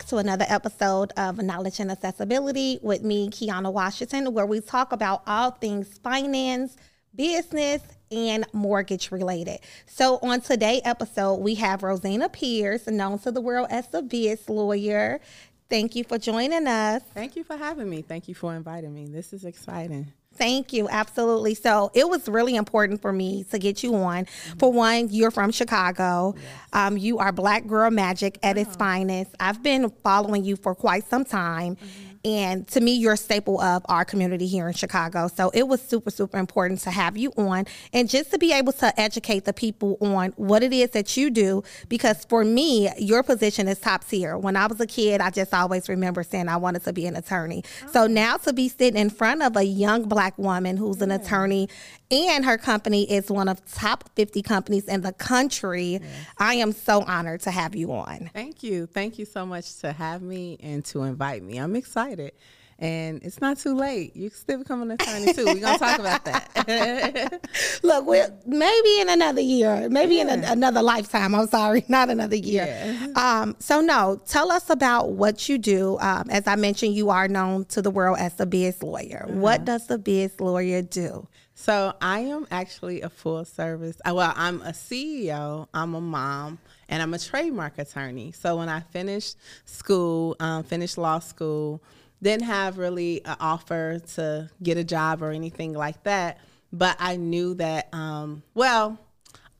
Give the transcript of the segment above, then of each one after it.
back to another episode of Knowledge and Accessibility with me, Keayna Washington, where we talk about all things finance, business, and mortgage related. So, on today's episode, we have Rosezena Pierce, known to the world as the biz lawyer. Thank you for joining us. Thank you for having me. Thank you for inviting me. This is exciting. Thank you. Absolutely. So it was really important for me to get you on. Mm-hmm. For one, you're from Chicago. Yes. Um, you are Black Girl Magic at its finest. I've been following you for quite some time. Mm-hmm. And to me, you're a staple of our community here in Chicago. So it was super, super important to have you on and just to be able to educate the people on what it is that you do. Because for me, your position is top tier. When I was a kid, I just always remember saying I wanted to be an attorney. Oh. So now to be sitting in front of a young black woman who's yeah. an attorney and her company is one of top 50 companies in the country. Yes. I am so honored to have you on. Thank you. Thank you so much to have me and to invite me. I'm excited. And it's not too late. You can still become an attorney too. We're gonna talk about that. Look, we'll, maybe in another year, maybe yeah. in a, another lifetime. I'm sorry, not another year. Yeah. Um, so no, tell us about what you do. Um, as I mentioned, you are known to the world as the biz lawyer. Uh-huh. What does the biz lawyer do? So I am actually a full service. Uh, well, I'm a CEO. I'm a mom and I'm a trademark attorney. So when I finished school, um, finished law school, didn't have really an offer to get a job or anything like that. But I knew that, um, well,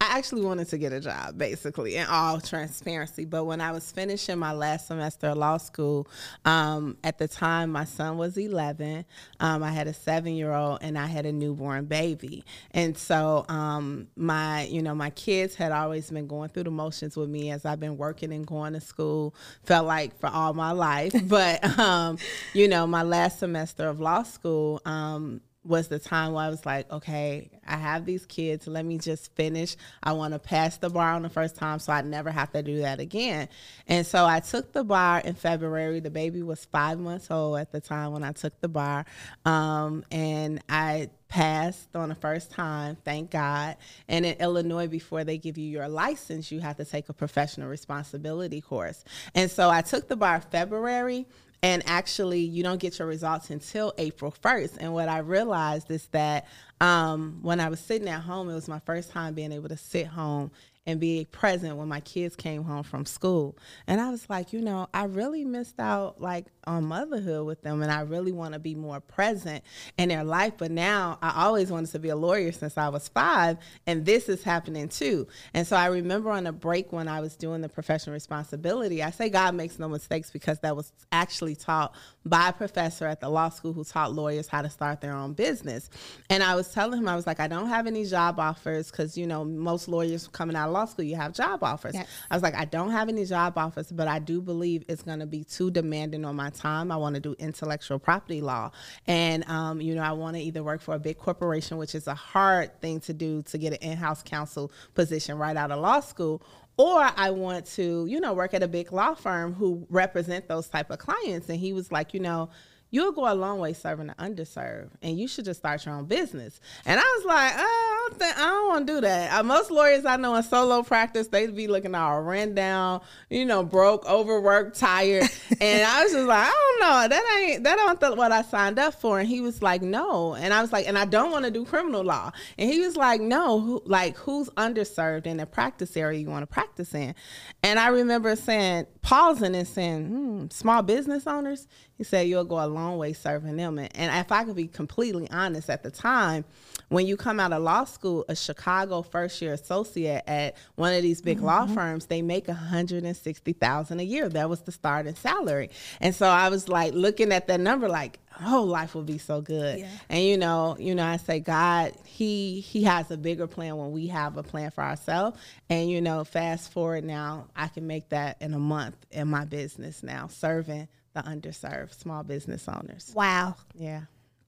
I actually wanted to get a job, basically, in all transparency. But when I was finishing my last semester of law school, um, at the time my son was 11. Um, I had a seven year old and I had a newborn baby. And so um, my, you know, my kids had always been going through the motions with me as I've been working and going to school. Felt like for all my life, but um, you know, my last semester of law school um, was the time where I was like, okay, I have these kids. Let me just finish. I want to pass the bar on the first time so I never have to do that again. And so I took the bar in February. The baby was five months old at the time when I took the bar. Um, and I passed on the first time, thank God. And in Illinois, before they give you your license, you have to take a professional responsibility course. And so I took the bar February and actually you don't get your results until April 1st. And what I realized is that um, when I was sitting at home, it was my first time being able to sit home and be present when my kids came home from school. And I was like, you know, I really missed out like on motherhood with them and I really want to be more present in their life. But now I always wanted to be a lawyer since I was five and this is happening too. And so I remember on a break when I was doing the professional responsibility, I say God makes no mistakes because that was actually taught by a professor at the law school who taught lawyers how to start their own business. And I was telling him, I was like, I don't have any job offers because, you know, most lawyers coming out of law school, you have job offers. Yes. I was like, I don't have any job offers, but I do believe it's going to be too demanding on my time. I want to do intellectual property law. And, um, you know, I want to either work for a big corporation, which is a hard thing to do to get an in house counsel position right out of law school, or I want to, you know, work at a big law firm who represent those type of clients. And he was like, you know, you'll go a long way serving the underserved and you should just start your own business. And I was like, oh, I don't think I don't want to do that. Uh, most lawyers I know in solo practice, they'd be looking all ran down, you know, broke, overworked, tired. and I was just like, I don't know, that ain't that don't th- what I signed up for. And he was like, no. And I was like, and I don't want to do criminal law. And he was like, no, who, like who's underserved in the practice area you want to practice in? And I remember saying, pausing and saying, hmm, small business owners. He said, You'll go a long way serving them. And, and if I could be completely honest, at the time, when you come out of law school, a Chicago first year associate at one of these big mm-hmm. law firms, they make 160,000 a year. That was the starting salary. And so I was like looking at that number like, oh life will be so good yeah. and you know you know i say god he he has a bigger plan when we have a plan for ourselves and you know fast forward now i can make that in a month in my business now serving the underserved small business owners. Wow. Yeah.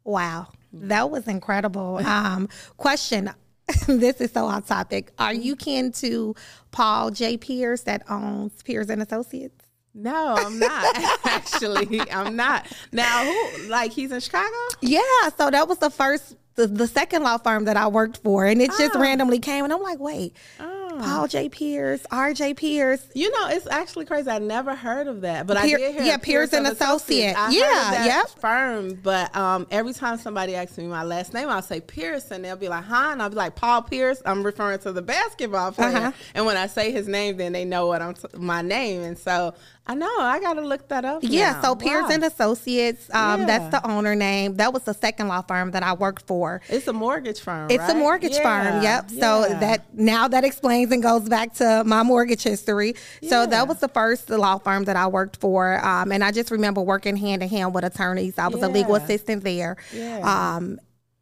Wow. That was incredible. Um, question. this is so on topic. Are you kin to Paul J. Pierce that owns Pierce and Associates? No, I'm not. Actually, I'm not. Now, who like he's in Chicago? Yeah, so that was the first the, the second law firm that I worked for and it just oh. randomly came and I'm like, "Wait. Oh Paul J. Pierce, R.J. Pierce. You know, it's actually crazy. I never heard of that, but Pier- I did hear yeah, of Pierce and Associate. I Yeah, that yep. firm. But um, every time somebody asks me my last name, I'll say Pierce, and they'll be like, "Huh?" And I'll be like, "Paul Pierce." I'm referring to the basketball player. Uh-huh. And when I say his name, then they know what I'm t- my name, and so I know I got to look that up. Yeah, now. so Pierce Wow. and Associates, um, Yeah. that's the owner name. That was the second law firm that I worked for. It's a mortgage firm. It's a right? mortgage firm. Yeah, Yep. So that now that explains and goes back to my mortgage history. So Yeah. that was the first law firm that I worked for, um, and I just remember working hand in hand with attorneys. I was a legal assistant there. Yeah. Um,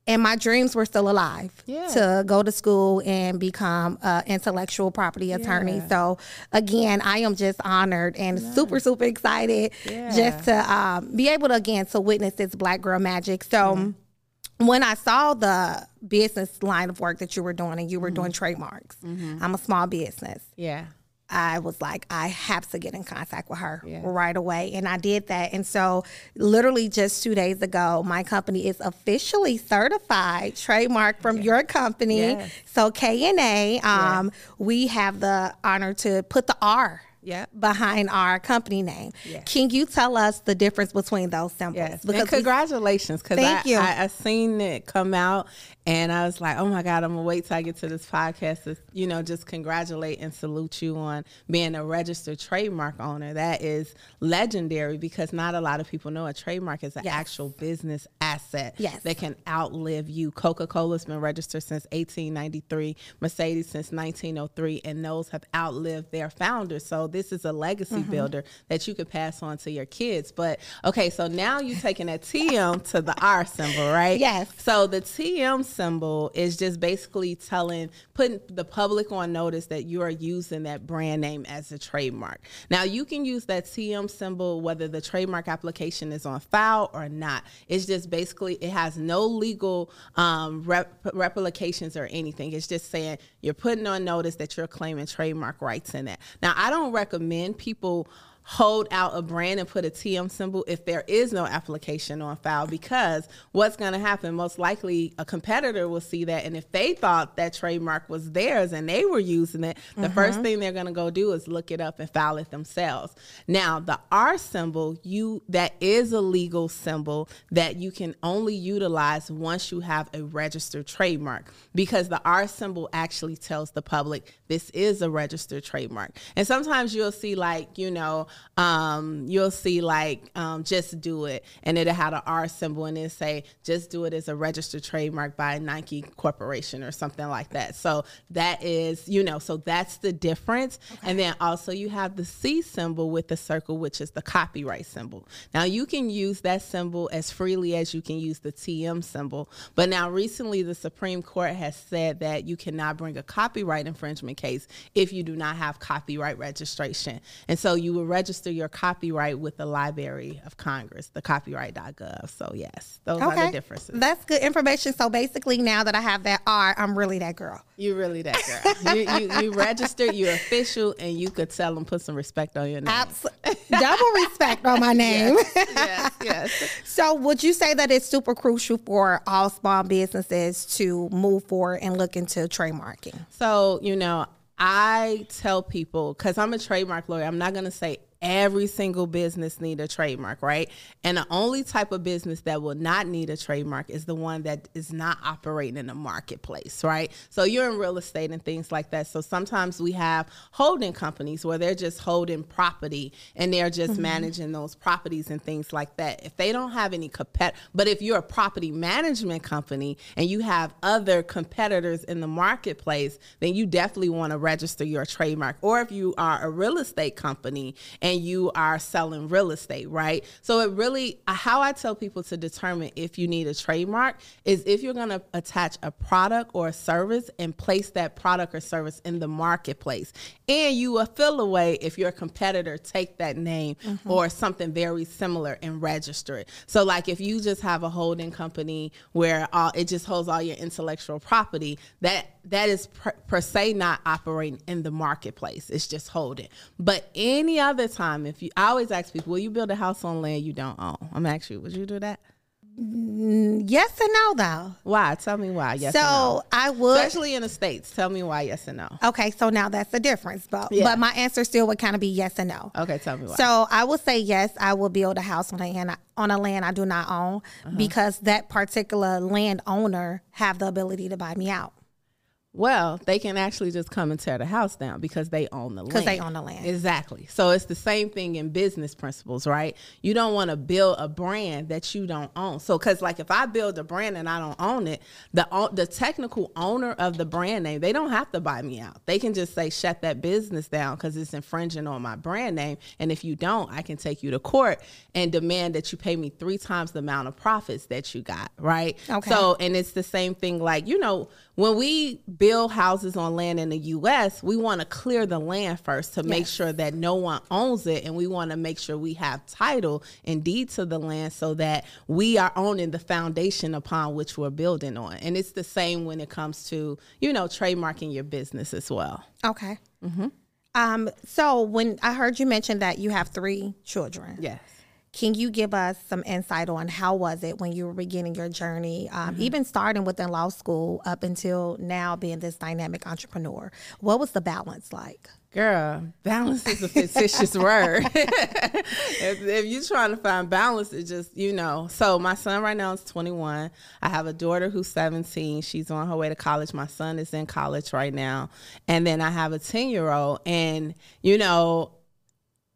and my dreams were still alive Yeah. to go to school and become an intellectual property attorney. Yeah. So again, I am just honored and super super excited Yeah. just to um, be able to again to witness this Black Girl Magic. So when I saw the business line of work that you were doing and you were doing trademarks, I'm a small business. yeah. I was like, I have to get in contact with her Yeah. right away. And I did that. And so, literally, just two days ago, my company is officially certified trademark from your company. Yes. So, K&A, um, we have the honor to put the R Yep. behind our company name. Can you tell us the difference between those symbols? Yes, and congratulations because Thank I, you. I, I seen it come out and I was like, oh my god, I'm gonna wait till I get to this podcast to you know just congratulate and salute you on being a registered trademark owner. That is legendary because not a lot of people know a trademark is an Yes. actual business asset Yes. that can outlive you. Coca Cola's been registered since 1893, Mercedes since 1903, and those have outlived their founders. So this is a legacy Mm-hmm. builder that you could pass on to your kids. But okay, so now you're taking that TM to the R symbol, right? Yes. So the TM symbol is just basically telling, putting the public on notice that you are using that brand name as a trademark. Now you can use that TM symbol whether the trademark application is on file or not. It's just basically it has no legal um, rep- replications or anything. It's just saying you're putting on notice that you're claiming trademark rights in that. Now I don't recommend people hold out a brand and put a TM symbol if there is no application on file because what's going to happen? Most likely a competitor will see that and if they thought that trademark was theirs and they were using it the mm-hmm. first thing they're going to go do is look it up and file it themselves. Now the R symbol you that is a legal symbol that you can only utilize once you have a registered trademark because the R symbol actually tells the public this is a registered trademark. And sometimes you'll see like you know um, you'll see like um, just do it and it'll have an R symbol and it say just do it as a registered trademark by Nike Corporation or something like that. So that is, you know, so that's the difference. And then also you have the C symbol with the circle, which is the copyright symbol. Now you can use that symbol as freely as you can use the TM symbol. But now recently the Supreme Court has said that you cannot bring a copyright infringement case if you do not have copyright registration. And so you will register your copyright with the Library of Congress, the copyright.gov. So yes, those are the differences. That's good information. So basically, now that I have that R, I'm really that girl. You really that girl. you, you you registered, you're official, and you could tell them put some respect on your name. Abs- double respect on my name. yes, yes. so, would you say that it's super crucial for all small businesses to move forward and look into trademarking? So, you know, I tell people because I'm a trademark lawyer, I'm not going to say every single business need a trademark, right? And the only type of business that will not need a trademark is the one that is not operating in the marketplace, right? So you're in real estate and things like that. So sometimes we have holding companies where they're just holding property and they're just mm-hmm. managing those properties and things like that. If they don't have any compet, but if you're a property management company and you have other competitors in the marketplace, then you definitely want to register your trademark. Or if you are a real estate company and you are selling real estate, right? So it really, uh, how I tell people to determine if you need a trademark is if you're going to attach a product or a service and place that product or service in the marketplace. And you will feel away if your competitor take that name mm-hmm. or something very similar and register it. So like if you just have a holding company where all, it just holds all your intellectual property, that that is per, per se not operating in the marketplace. It's just holding. But any other time, if you, I always ask people, will you build a house on land you don't own? I'm you, would you do that? Yes and no, though. Why? Tell me why. Yes. so and no. I would. especially in the states. Tell me why. Yes and no. Okay, so now that's the difference, but Yeah. but my answer still would kind of be yes and no. Okay, tell me why. So I will say yes. I will build a house on a land on a land I do not own Uh-huh. because that particular landowner have the ability to buy me out. Well, they can actually just come and tear the house down because they own the land. 'Cause they own the land. Exactly. So it's the same thing in business principles, right? You don't want to build a brand that you don't own. So, because like if I build a brand and I don't own it, the the technical owner of the brand name, they don't have to buy me out. They can just say shut that business down because it's infringing on my brand name. And if you don't, I can take you to court and demand that you pay me three times the amount of profits that you got, right? Okay. So and it's the same thing like you know when we build houses on land in the US we want to clear the land first to make sure that no one owns it and we want to make sure we have title and deed to the land so that we are owning the foundation upon which we're building on and it's the same when it comes to you know trademarking your business as well Okay. Mm-hmm. Um. So when I heard you mention that you have three children, yes can you give us some insight on how was it when you were beginning your journey, um, Mm-hmm. even starting within law school up until now being this dynamic entrepreneur? What was the balance like? Girl, balance is a fictitious word. if, if you're trying to find balance, it just, you know. So my son right now is 21. I have a daughter who's 17. She's on her way to college. My son is in college right now. And then I have a 10 year old. And, you know,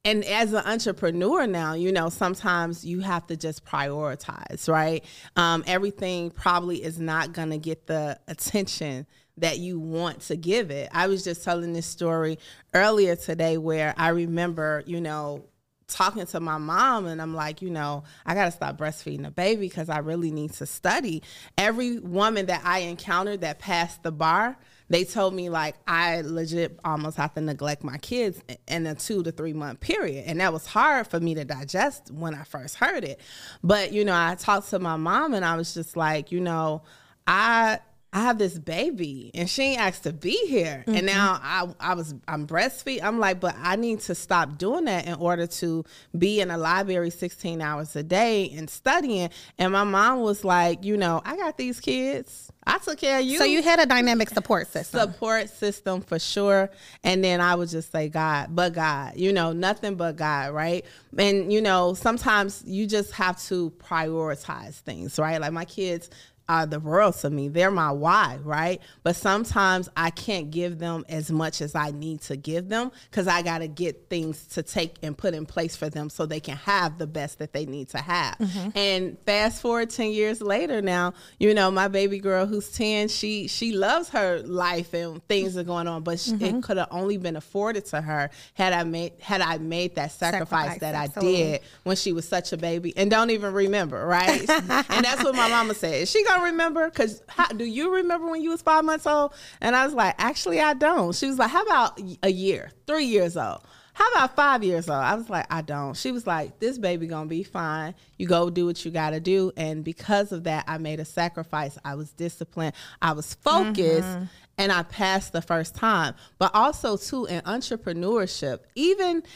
and as an entrepreneur now, you know, sometimes you have to just prioritize, right? Um, everything probably is not going to get the attention that you want to give it. I was just telling this story earlier today where I remember, you know, talking to my mom and I'm like, you know, I got to stop breastfeeding a baby because I really need to study. Every woman that I encountered that passed the bar, they told me like I legit almost have to neglect my kids in a two to three month period. And that was hard for me to digest when I first heard it. But, you know, I talked to my mom and I was just like, you know, I I have this baby and she ain't asked to be here. And mm-hmm. now I I was I'm breastfeed. I'm like, but I need to stop doing that in order to be in a library 16 hours a day and studying. And my mom was like, you know, I got these kids. I took care of you. So you had a dynamic support system. support system for sure. And then I would just say God, but God, you know, nothing but God, right? And you know, sometimes you just have to prioritize things, right? Like my kids are the world to me. They're my why, right? But sometimes I can't give them as much as I need to give them because I got to get things to take and put in place for them so they can have the best that they need to have. Mm-hmm. And fast forward 10 years later now, you know, my baby girl who's 10, she she loves her life and things are going on, but she, it mm-hmm. could have only been afforded to her had I made had I made that sacrifice, Sacrifice, that absolutely. I did when she was such a baby and don't even remember, right? and that's what my mama said. She gonna remember? Cause how, do you remember when you was five months old? And I was like, actually, I don't. She was like, how about a year, three years old? How about five years old? I was like, I don't. She was like, this baby gonna be fine. You go do what you gotta do. And because of that, I made a sacrifice. I was disciplined. I was focused. Mm-hmm. And I passed the first time. But also too in entrepreneurship, even don't,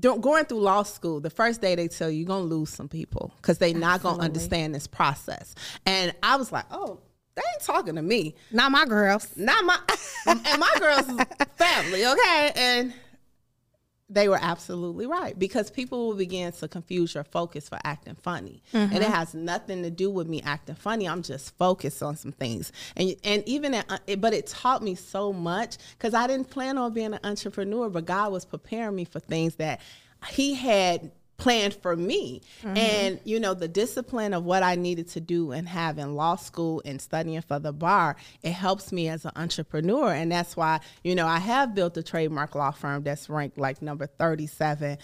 going through law school, the first day they tell you you're gonna lose some people because they not gonna understand this process. And I was like, oh, they ain't talking to me. Not my girls. Not my and my girls is family, okay? And they were absolutely right because people will begin to confuse your focus for acting funny, and it mm-hmm. has nothing to do with me acting funny. I'm just focused on some things, and and even at, uh, it- but it taught me so much because I didn't plan on being an entrepreneur, but God was preparing me for things that He had planned for me mm-hmm. and you know the discipline of what i needed to do and have in law school and studying for the bar it helps me as an entrepreneur and that's why you know i have built a trademark law firm that's ranked like number 37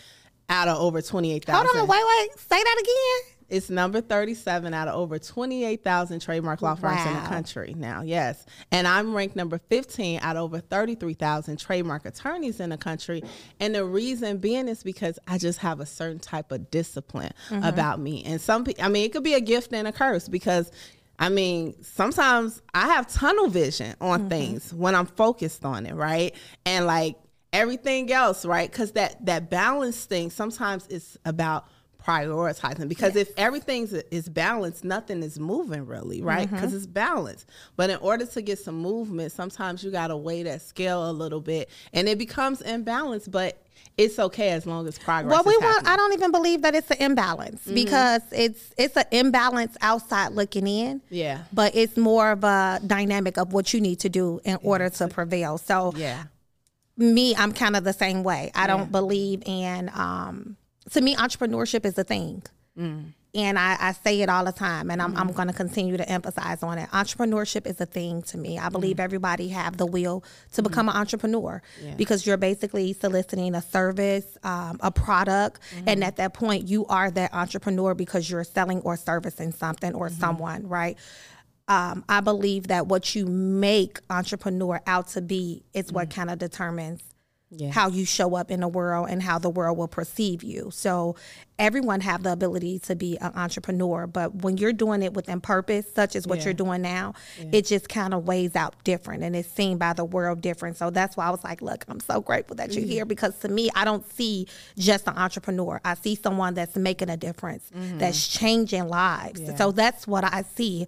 out of over 28000 Hold on, wait, wait. Say that again. It's number 37 out of over 28,000 trademark law firms in the country now. Yes. And I'm ranked number 15 out of over 33,000 trademark attorneys in the country. And the reason being is because I just have a certain type of discipline Mm-hmm. about me. And some people, I mean, it could be a gift and a curse because. I mean, sometimes I have tunnel vision on Mm-hmm. things when I'm focused on it, right? And like everything else, right? Because that that balance thing sometimes it's about prioritizing because yes. if everything's is balanced nothing is moving really right because mm-hmm. it's balanced but in order to get some movement sometimes you got to weigh that scale a little bit and it becomes imbalanced but it's okay as long as progress. Well, we want. I don't even believe that it's an imbalance mm-hmm. because it's it's an imbalance outside looking in. Yeah. But it's more of a dynamic of what you need to do in yeah. order to prevail. So yeah, me, I'm kind of the same way. I yeah. don't believe in. Um, to me, entrepreneurship is a thing. Mm and I, I, say it all the time and i'm, mm-hmm. I'm going to continue to emphasize on it entrepreneurship is a thing to me i believe mm-hmm. everybody have the will to become mm-hmm. an entrepreneur because you're basically soliciting a service um, a product and mm-hmm. at that point you are that entrepreneur because you're selling or servicing something or mm-hmm. someone right um, I believe that what you make entrepreneur out to be is what kind of determines yeah. how you show up in the world and how the world will perceive you. So everyone have the ability to be an entrepreneur, but when you're doing it within purpose, such as what yeah. you're doing now, yeah. it just kind of weighs out different and it's seen by the world different. So that's why I was like, look, I'm so grateful that you're mm-hmm. here because to me, I don't see just an entrepreneur. I see someone that's making a difference, mm-hmm. that's changing lives. So that's what I see.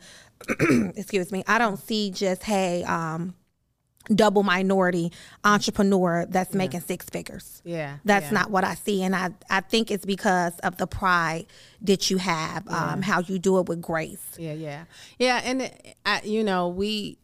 Excuse me. I don't see just, hey, um, double minority entrepreneur that's yeah. making six figures. Yeah. That's yeah. not what I see. And I, I think it's because of the pride that you have, yeah. um, how you do it with grace. Yeah, yeah. Yeah. And, I, you know, we,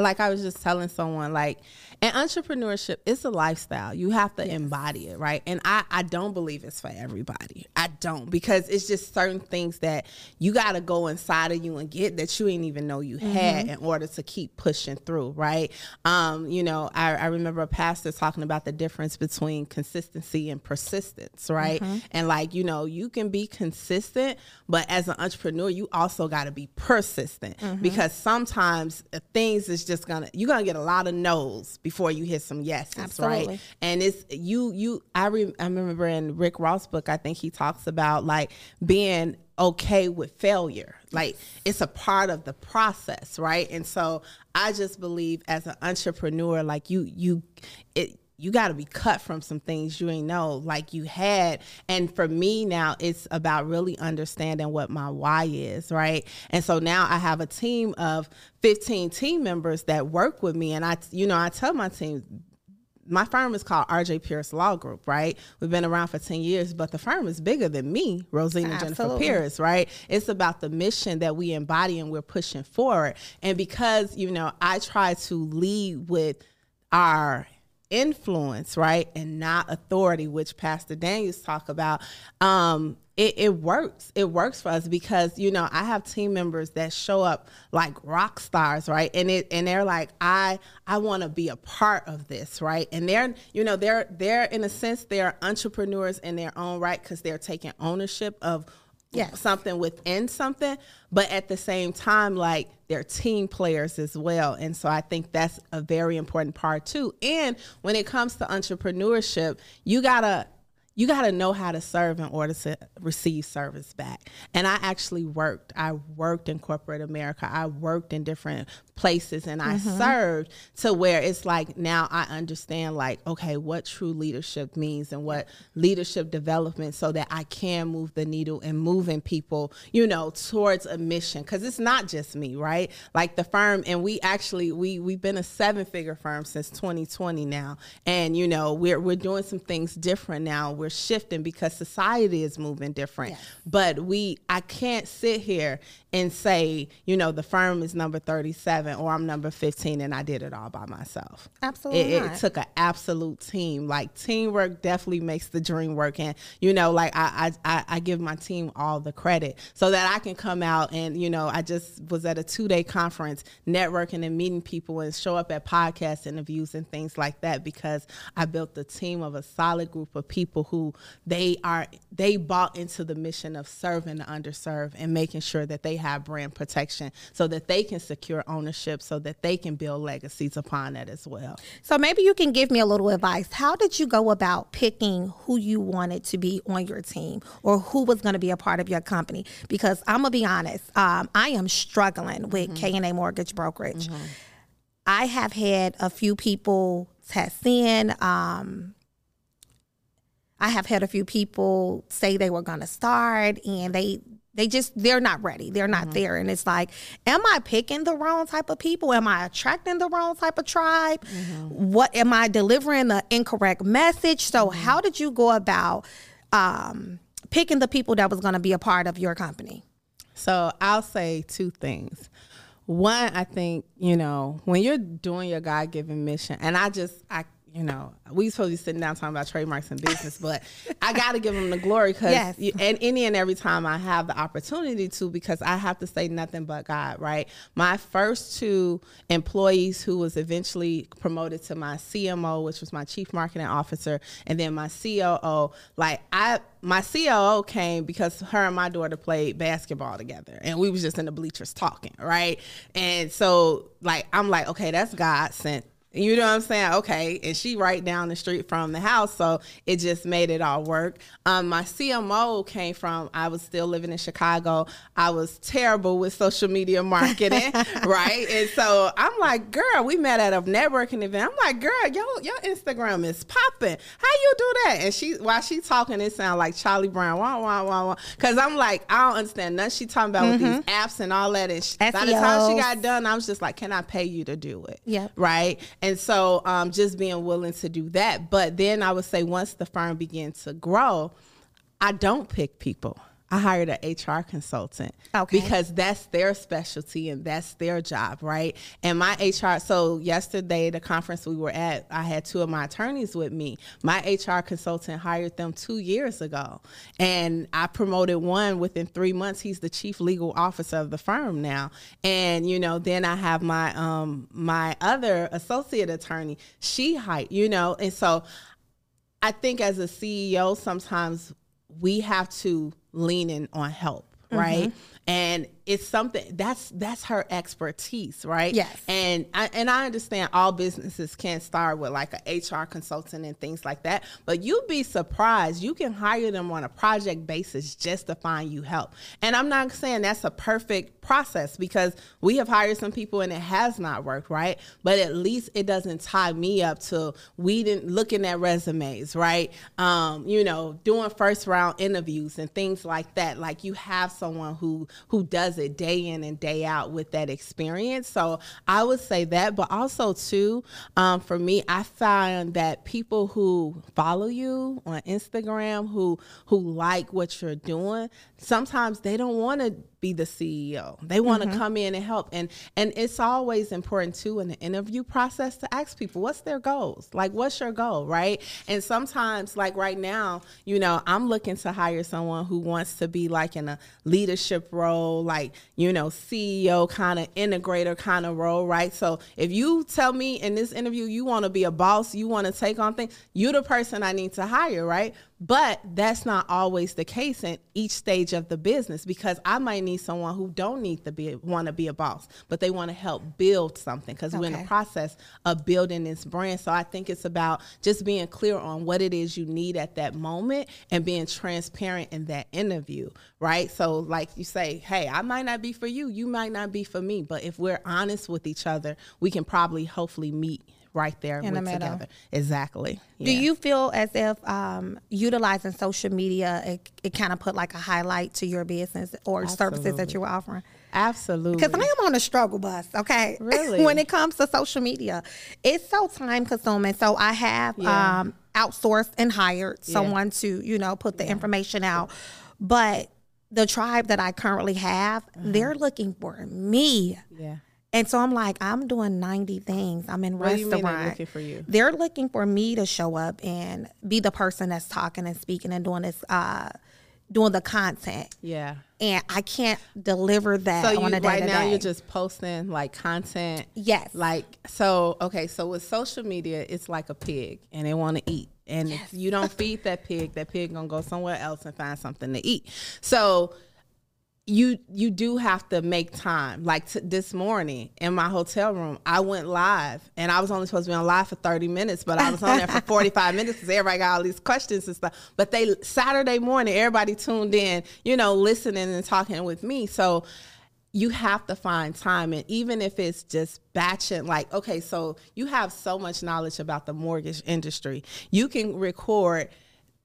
like I was just telling someone, like, and entrepreneurship is a lifestyle. You have to yes. embody it, right? And I, I don't believe it's for everybody. I don't because it's just certain things that you got to go inside of you and get that you didn't even know you had mm-hmm. in order to keep pushing through, right? Um, you know, I, I remember a pastor talking about the difference between consistency and persistence, right? Mm-hmm. And like, you know, you can be consistent, but as an entrepreneur, you also got to be persistent mm-hmm. because sometimes things is just gonna you're gonna get a lot of no's before before you hit some yeses, Absolutely. right? And it's you you I re, I remember in Rick Ross book, I think he talks about like being okay with failure. Like it's a part of the process, right? And so I just believe as an entrepreneur, like you you it you got to be cut from some things you ain't know like you had and for me now it's about really understanding what my why is right and so now i have a team of 15 team members that work with me and i you know i tell my team my firm is called RJ Pierce Law Group, right? We've been around for 10 years, but the firm is bigger than me, Rosezena Absolutely. Jennifer Pierce, right? It's about the mission that we embody and we're pushing forward. And because, you know, I try to lead with our influence, right, and not authority, which Pastor Daniels talk about. Um, it, it, works. It works for us because you know I have team members that show up like rock stars, right? And it and they're like, I I want to be a part of this, right? And they're you know they're they're in a sense they're entrepreneurs in their own right because they're taking ownership of yes. something within something, but at the same time, like they're team players as well. And so I think that's a very important part too. And when it comes to entrepreneurship, you gotta you got to know how to serve in order to receive service back. And I actually worked. I worked in corporate America. I worked in different places and I mm-hmm. served to where it's like now I understand like okay what true leadership means and what leadership development so that I can move the needle and moving people you know towards a mission cuz it's not just me right like the firm and we actually we we've been a seven figure firm since 2020 now and you know we're we're doing some things different now we're shifting because society is moving different yes. but we I can't sit here and say you know the firm is number 37 or I'm number 15 and I did it all by myself. Absolutely. It, it took an absolute team. Like teamwork definitely makes the dream work. And, you know, like I, I, I give my team all the credit so that I can come out and, you know, I just was at a two day conference networking and meeting people and show up at podcast interviews and things like that because I built a team of a solid group of people who they are, they bought into the mission of serving the underserved and making sure that they have brand protection so that they can secure ownership ownership so that they can build legacies upon that as well. So maybe you can give me a little advice. How did you go about picking who you wanted to be on your team or who was going to be a part of your company? Because I'm gonna be honest, um, I am struggling with mm-hmm. K and A Mortgage Brokerage. Mm-hmm. I have had a few people test in. Um, I have had a few people say they were going to start and they they just they're not ready. They're not Mm-hmm. there and it's like am I picking the wrong type of people? Am I attracting the wrong type of tribe? Mm-hmm. What am I delivering the incorrect message? So how did you go about um picking the people that was going to be a part of your company? So I'll say two things. One, I think, you know, when you're doing your God given mission, and I just, I, you know, we supposed to be sitting down talking about trademarks and business, but I got to give them the glory because, Yes. and any and every time I have the opportunity to, because I have to say nothing but God, right? My first two employees who was eventually promoted to my CMO, which was my chief marketing officer, and then my COO, like I, my COO came because her and my daughter played basketball together and we was just in the bleachers talking, right? And so like I'm like, okay, that's God sent. You know what I'm saying? Okay. And she right down the street from the house. So it just made it all work. Um, my CMO came from, I was still living in Chicago. I was terrible with social media marketing, right? And so I'm like, girl, we met at a networking event. I'm like, girl, yo, your Instagram is popping. How you do that? And she, while she talking, it sound like Charlie Brown, wah, wah, wah, wah. Cause I'm like, I don't understand nothing she talking about with these apps and all that. And she, by the time she got done, I was just like, can I pay you to do it? Yeah. Right. And so um, just being willing to do that. But then I would say once the firm began to grow, I don't pick people. I hired an HR consultant Okay. because that's their specialty and that's their job, right? And my HR, so yesterday, the conference we were at, I had two of my attorneys with me. My HR consultant hired them two years ago, and I promoted one within three months. He's the chief legal officer of the firm now, and you know, then I have my um my other associate attorney. She hired, you know, and so I think as a CEO, sometimes we have to lean in on help, mm-hmm. right? And it's something that's that's her expertise, right? Yes. And I, and I understand all businesses can start with like a HR consultant and things like that, but you'd be surprised. You can hire them on a project basis just to find you help. And I'm not saying that's a perfect process because we have hired some people and it has not worked, right? But at least it doesn't tie me up to we didn't looking at resumes, right? Um, you know, doing first round interviews and things like that. Like you have someone who who does it day in and day out with that experience. So I would say that, but also too, um, for me, I find that people who follow you on Instagram, who who like what you're doing, sometimes they don't want to be the CEO. They want to mm-hmm. come in and help. And and it's always important too in the interview process to ask people what's their goals. Like what's your goal, right? And sometimes like right now, you know, I'm looking to hire someone who wants to be like in a leadership role, like, you know, CEO kind of integrator kind of role, right? So if you tell me in this interview you want to be a boss, you want to take on things, you're the person I need to hire, right? But that's not always the case in each stage of the business because I might need someone who don't need to be want to be a boss, but they want to help build something because we're in the process of building this brand. So I think it's about just being clear on what it is you need at that moment and being transparent in that interview, right? So like you say, hey, I might not be for you, you might not be for me, but if we're honest with each other, we can probably hopefully meet right there In the middle. together. Exactly. Do you feel as if um, utilizing social media it, it kind of put like a highlight to your business or services that you were offering? Absolutely. Because I am on a struggle bus, okay? Really? when it comes to social media, it's so time consuming. So I have Yeah. um, outsourced and hired someone to, you know, put the information out. But the tribe that I currently have, Mm-hmm. they're looking for me. yeah. And so I'm like, I'm doing 90 things. I'm in What restaurant. they're looking for you? They're looking for me to show up and be the person that's talking and speaking and doing this, uh, doing the content. Yeah. And I can't deliver that So you on a day right now you're just posting like content. Yes. Like so okay, so with social media it's like a pig and they want to eat. And if you don't feed that pig, that pig going to go somewhere else and find something to eat. So you you do have to make time. Like t- this morning in my hotel room, I went live, and I was only supposed to be on live for thirty minutes, but I was on there for forty five minutes because everybody got all these questions and stuff. But they Saturday morning, everybody tuned in, you know, listening and talking with me. So you have to find time, and even if it's just batching, like okay, so you have so much knowledge about the mortgage industry, you can record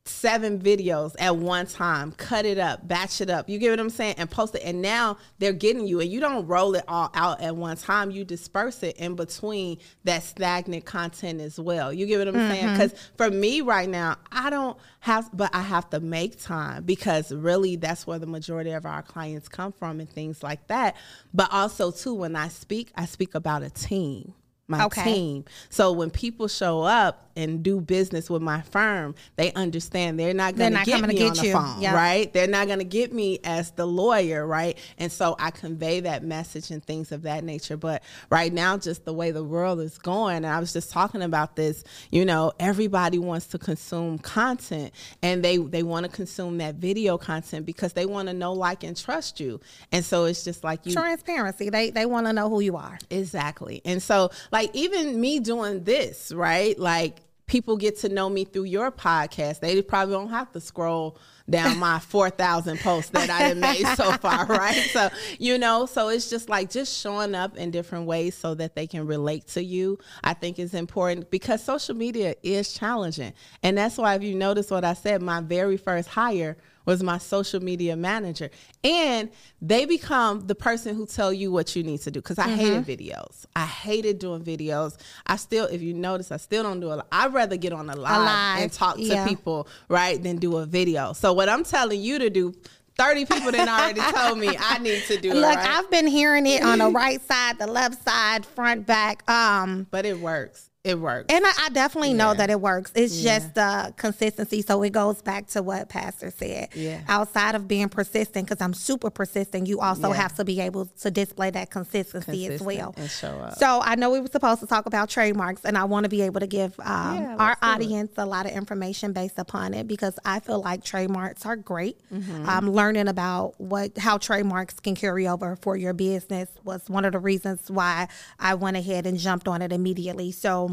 seven videos at one time, cut it up, batch it up. You get what I'm saying? And post it. And now they're getting you. And you don't roll it all out at one time. You disperse it in between that stagnant content as well. You get what I'm mm-hmm. saying? Because for me right now, I don't have, but I have to make time because really that's where the majority of our clients come from and things like that. But also, too, when I speak, I speak about a team my okay. team. So when people show up and do business with my firm, they understand they're not going to get me get on the phone, yep. right? They're not going to get me as the lawyer, right? And so I convey that message and things of that nature. But right now, just the way the world is going, and I was just talking about this, you know, everybody wants to consume content and they, they want to consume that video content because they want to know, like, and trust you. And so it's just like you transparency. They they want to know who you are. Exactly. And so like even me doing this, right? Like people get to know me through your podcast. They probably don't have to scroll down my 4,000 posts that I have made so far, right? So, you know, so it's just like just showing up in different ways so that they can relate to you, I think is important because social media is challenging. And that's why, if you notice what I said, my very first hire was my social media manager. And they become the person who tell you what you need to do. Cause I mm-hmm. hated videos. I hated doing videos. I still, if you notice, I still don't do a lot. I'd rather get on a live, a live. and talk to yeah. people, right, than do a video. So what I'm telling you to do 30 people then already told me I need to do it. Look, right? I've been hearing it on the right side, the left side, front, back. Um, but it works. It works. And I, I definitely yeah. know that it works. It's yeah. just the consistency. So it goes back to what Pastor said. Yeah. Outside of being persistent, because I'm super persistent, you also yeah. have to be able to display that consistency Consistent as well. And show up. So I know we were supposed to talk about trademarks, and I want to be able to give um, our audience it. a lot of information based upon it because I feel like trademarks are great. Mm-hmm. Um, learning about what how trademarks can carry over for your business was one of the reasons why I went ahead and jumped on it immediately. So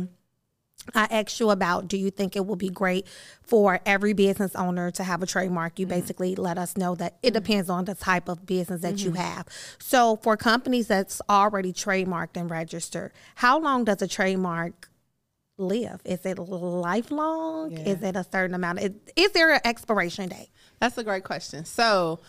I asked you about do you think it will be great for every business owner to have a trademark? You mm-hmm. basically let us know that it mm-hmm. depends on the type of business that mm-hmm. you have. So, for companies that's already trademarked and registered, how long does a trademark live? Is it lifelong? Yeah. Is it a certain amount? Is, is there an expiration date? That's a great question. So,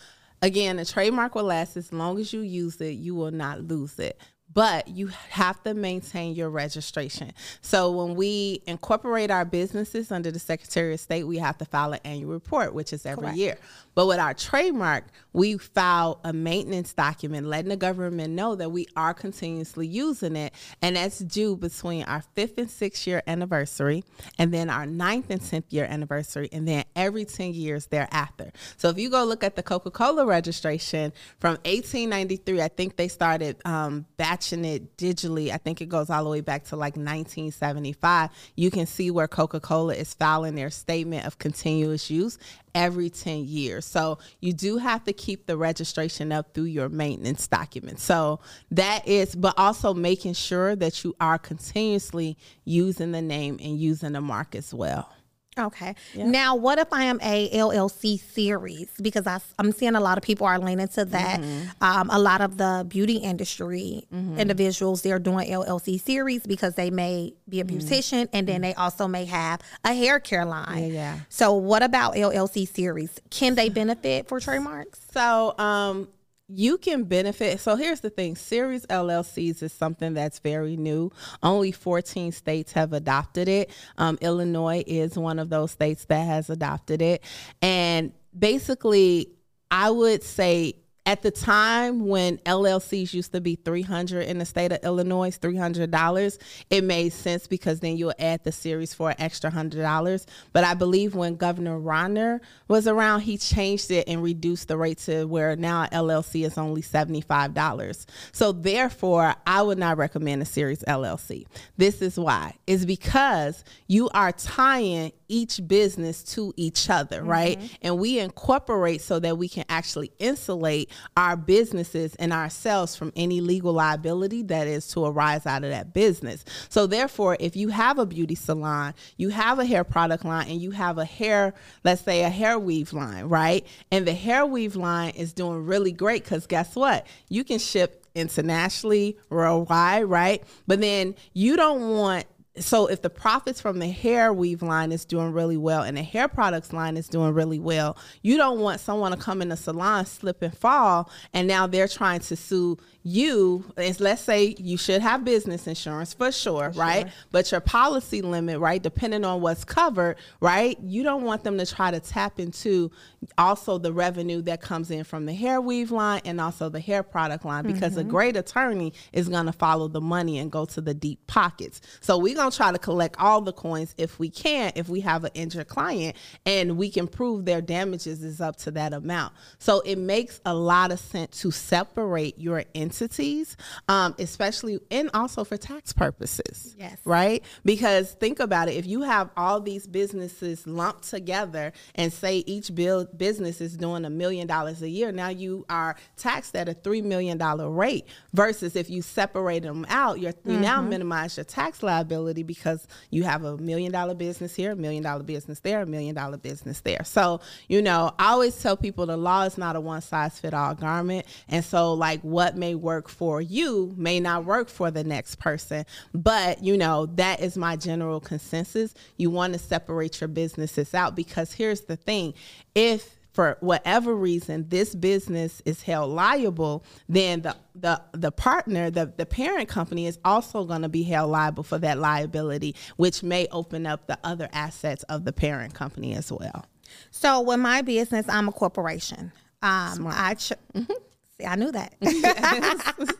again, a trademark will last as long as you use it, you will not lose it but you have to maintain your registration. So when we incorporate our businesses under the Secretary of State, we have to file an annual report, which is every Correct. year. But with our trademark, we file a maintenance document letting the government know that we are continuously using it. And that's due between our fifth and sixth year anniversary, and then our ninth and tenth year anniversary, and then every 10 years thereafter. So if you go look at the Coca Cola registration from 1893, I think they started um, batching it digitally. I think it goes all the way back to like 1975. You can see where Coca Cola is filing their statement of continuous use every 10 years. So you do have to keep the registration up through your maintenance document. So that is, but also making sure that you are continuously using the name and using the mark as well. Okay. Yeah. Now, what if I am a LLC series? Because I, am seeing a lot of people are leaning to that. Mm-hmm. Um, a lot of the beauty industry mm-hmm. individuals they're doing LLC series because they may be a mm-hmm. beautician mm-hmm. and then they also may have a hair care line. Yeah, yeah. So, what about LLC series? Can they benefit for trademarks? So, um, you can benefit. So here's the thing series LLCs is something that's very new. Only 14 states have adopted it. Um, Illinois is one of those states that has adopted it. And basically, I would say at the time when LLCs used to be 300 in the state of Illinois, $300, it made sense because then you'll add the series for an extra $100. But I believe when Governor Rauner was around, he changed it and reduced the rate to where now LLC is only $75. So therefore, I would not recommend a series LLC. This is why. Is because you are tying each business to each other, mm-hmm. right? And we incorporate so that we can actually insulate our businesses and ourselves from any legal liability that is to arise out of that business. So therefore, if you have a beauty salon, you have a hair product line and you have a hair, let's say a hair weave line, right? And the hair weave line is doing really great cuz guess what? You can ship internationally, worldwide, right? But then you don't want so if the profits from the hair weave line is doing really well and the hair products line is doing really well, you don't want someone to come in the salon, slip and fall, and now they're trying to sue you. Is let's say you should have business insurance for sure, for right? Sure. But your policy limit, right, depending on what's covered, right, you don't want them to try to tap into also the revenue that comes in from the hair weave line and also the hair product line because mm-hmm. a great attorney is going to follow the money and go to the deep pockets. So we're going to try to collect all the coins if we can, if we have an injured client and we can prove their damages is up to that amount. So it makes a lot of sense to separate your entities, um, especially and also for tax purposes. Yes. Right? Because think about it if you have all these businesses lumped together and say each bill business is doing a million dollars a year, now you are taxed at a $3 million rate versus if you separate them out, you mm-hmm. now minimize your tax liability because you have a million dollar business here, a million dollar business there, a million dollar business there. So, you know, I always tell people the law is not a one size fit all garment. And so, like, what may work for you may not work for the next person. But, you know, that is my general consensus. You want to separate your businesses out because here's the thing if for whatever reason this business is held liable, then the the the partner, the the parent company is also going to be held liable for that liability, which may open up the other assets of the parent company as well. So, with my business, I'm a corporation. Um, I ch- mm-hmm. See, I knew that.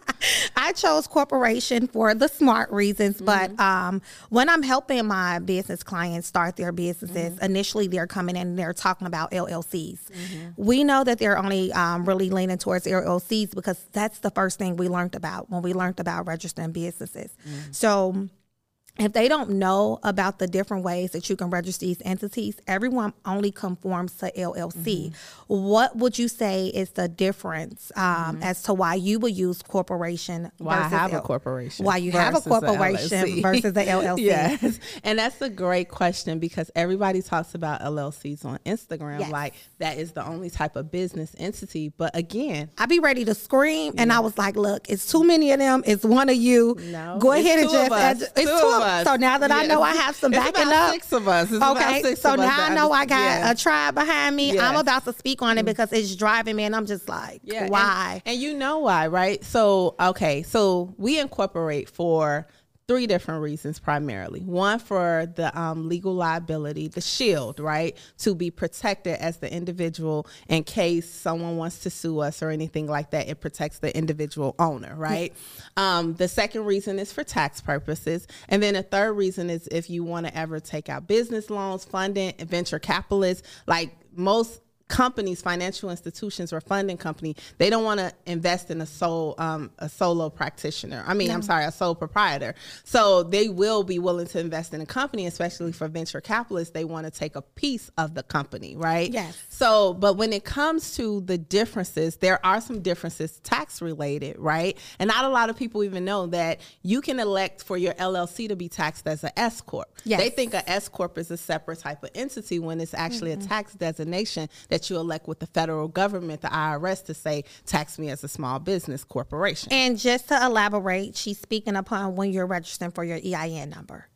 I chose corporation for the smart reasons, mm-hmm. but um, when I'm helping my business clients start their businesses, mm-hmm. initially they're coming in and they're talking about LLCs. Mm-hmm. We know that they're only um, really leaning towards LLCs because that's the first thing we learned about when we learned about registering businesses. Mm-hmm. So if they don't know about the different ways that you can register these entities, everyone only conforms to LLC. Mm-hmm. What would you say is the difference um, mm-hmm. as to why you would use corporation? Why I have L- a corporation? Why you have a corporation versus the LLC? yes, and that's a great question because everybody talks about LLCs on Instagram yes. like that is the only type of business entity. But again, I'd be ready to scream, yeah. and I was like, "Look, it's too many of them. It's one of you. No, go ahead and just. Add, it's two us. So now that yeah. I know I have some backing up, six of us. It's okay, so now I know I got yeah. a tribe behind me. I'm about to speak on it mm. because it's driving me, and I'm just like, yeah. why? And, and you know why, right? So okay, so we incorporate for three different reasons primarily. One for the um, legal liability, the shield, right, to be protected as the individual in case someone wants to sue us or anything like that. It protects the individual owner, right? um, the second reason is for tax purposes, and then a third reason is if you want to ever take out business loans, funding, venture capitalists, like most companies, financial institutions, or funding company, they don't want to invest in a sole um, a solo practitioner. I mean, no. I'm sorry, a sole proprietor. So they will be willing to invest in a company, especially for venture capitalists. They want to take a piece of the company, right? Yes. So, but when it comes to the differences, there are some differences tax related, right? And not a lot of people even know that you can elect for your LLC to be taxed as an S corp. Yes. They think a S corp is a separate type of entity when it's actually mm-hmm. a tax designation that that you elect with the federal government, the IRS, to say, tax me as a small business corporation. And just to elaborate, she's speaking upon when you're registering for your EIN number.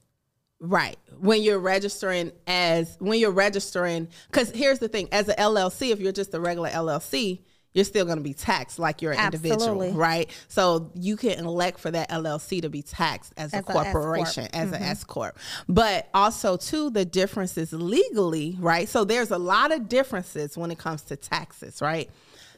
Right. When you're registering as, when you're registering, because here's the thing as an LLC, if you're just a regular LLC, you're still going to be taxed like you're an Absolutely. individual, right? So you can elect for that LLC to be taxed as, as a corporation, as mm-hmm. an S corp. But also, too, the differences legally, right? So there's a lot of differences when it comes to taxes, right?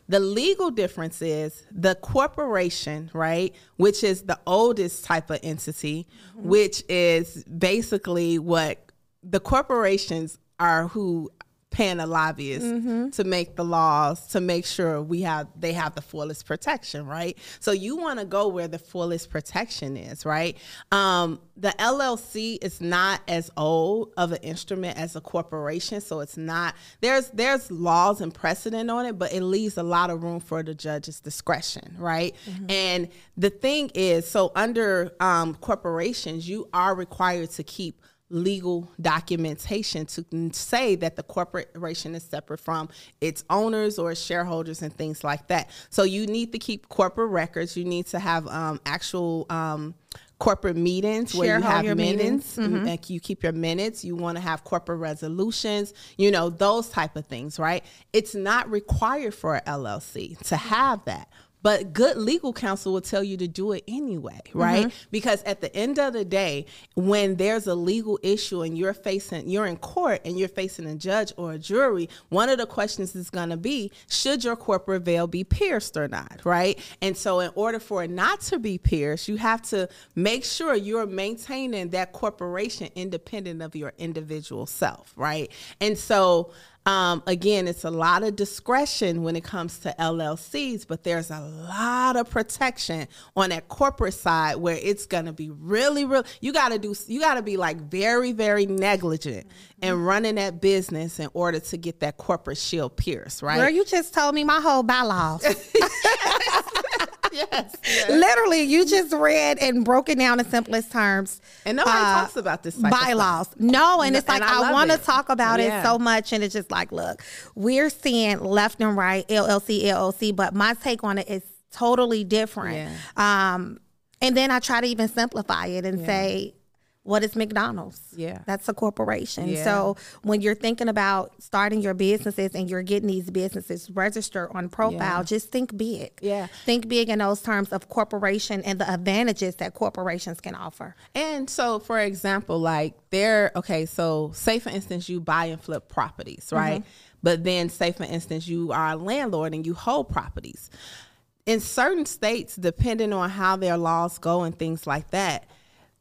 The legal difference is the corporation, right, which is the oldest type of entity, mm-hmm. which is basically what the corporations are who paying a lobbyist mm-hmm. to make the laws to make sure we have they have the fullest protection, right? So you want to go where the fullest protection is, right? Um, the LLC is not as old of an instrument as a corporation, so it's not there's there's laws and precedent on it, but it leaves a lot of room for the judge's discretion, right? Mm-hmm. And the thing is, so under um, corporations, you are required to keep legal documentation to say that the corporation is separate from its owners or shareholders and things like that. So you need to keep corporate records. You need to have um, actual um, corporate meetings where you have minutes. Mm-hmm. and you keep your minutes. You want to have corporate resolutions, you know, those type of things, right? It's not required for a LLC to have that. But good legal counsel will tell you to do it anyway, right? Mm-hmm. Because at the end of the day, when there's a legal issue and you're facing, you're in court and you're facing a judge or a jury, one of the questions is going to be, should your corporate veil be pierced or not, right? And so, in order for it not to be pierced, you have to make sure you're maintaining that corporation independent of your individual self, right? And so, um, again, it's a lot of discretion when it comes to LLCs, but there's a lot of protection on that corporate side where it's going to be really, real. You got to do, you got to be like very, very negligent in running that business in order to get that corporate shield pierced, right? Girl, you just told me my whole bylaws. yes. Literally, you just read and broke it down in simplest terms. And nobody Uh, talks about this bylaws. No, and it's like and I I, want to talk about Yeah. it so much, and it's just like, look, we're seeing left and right, LLC, LLC, but my take on it is totally different. Um, and then I try to even simplify it and say, what is McDonald's? Yeah. That's a corporation. Yeah. So when you're thinking about starting your businesses and you're getting these businesses registered on profile, Yeah. just think big. Yeah. Think big in those terms of corporation and the advantages that corporations can offer. And so, for example, like there, okay, so say for instance, you buy and flip properties, mm-hmm. right? But then, say for instance, you are a landlord and you hold properties. In certain states, depending on how their laws go and things like that,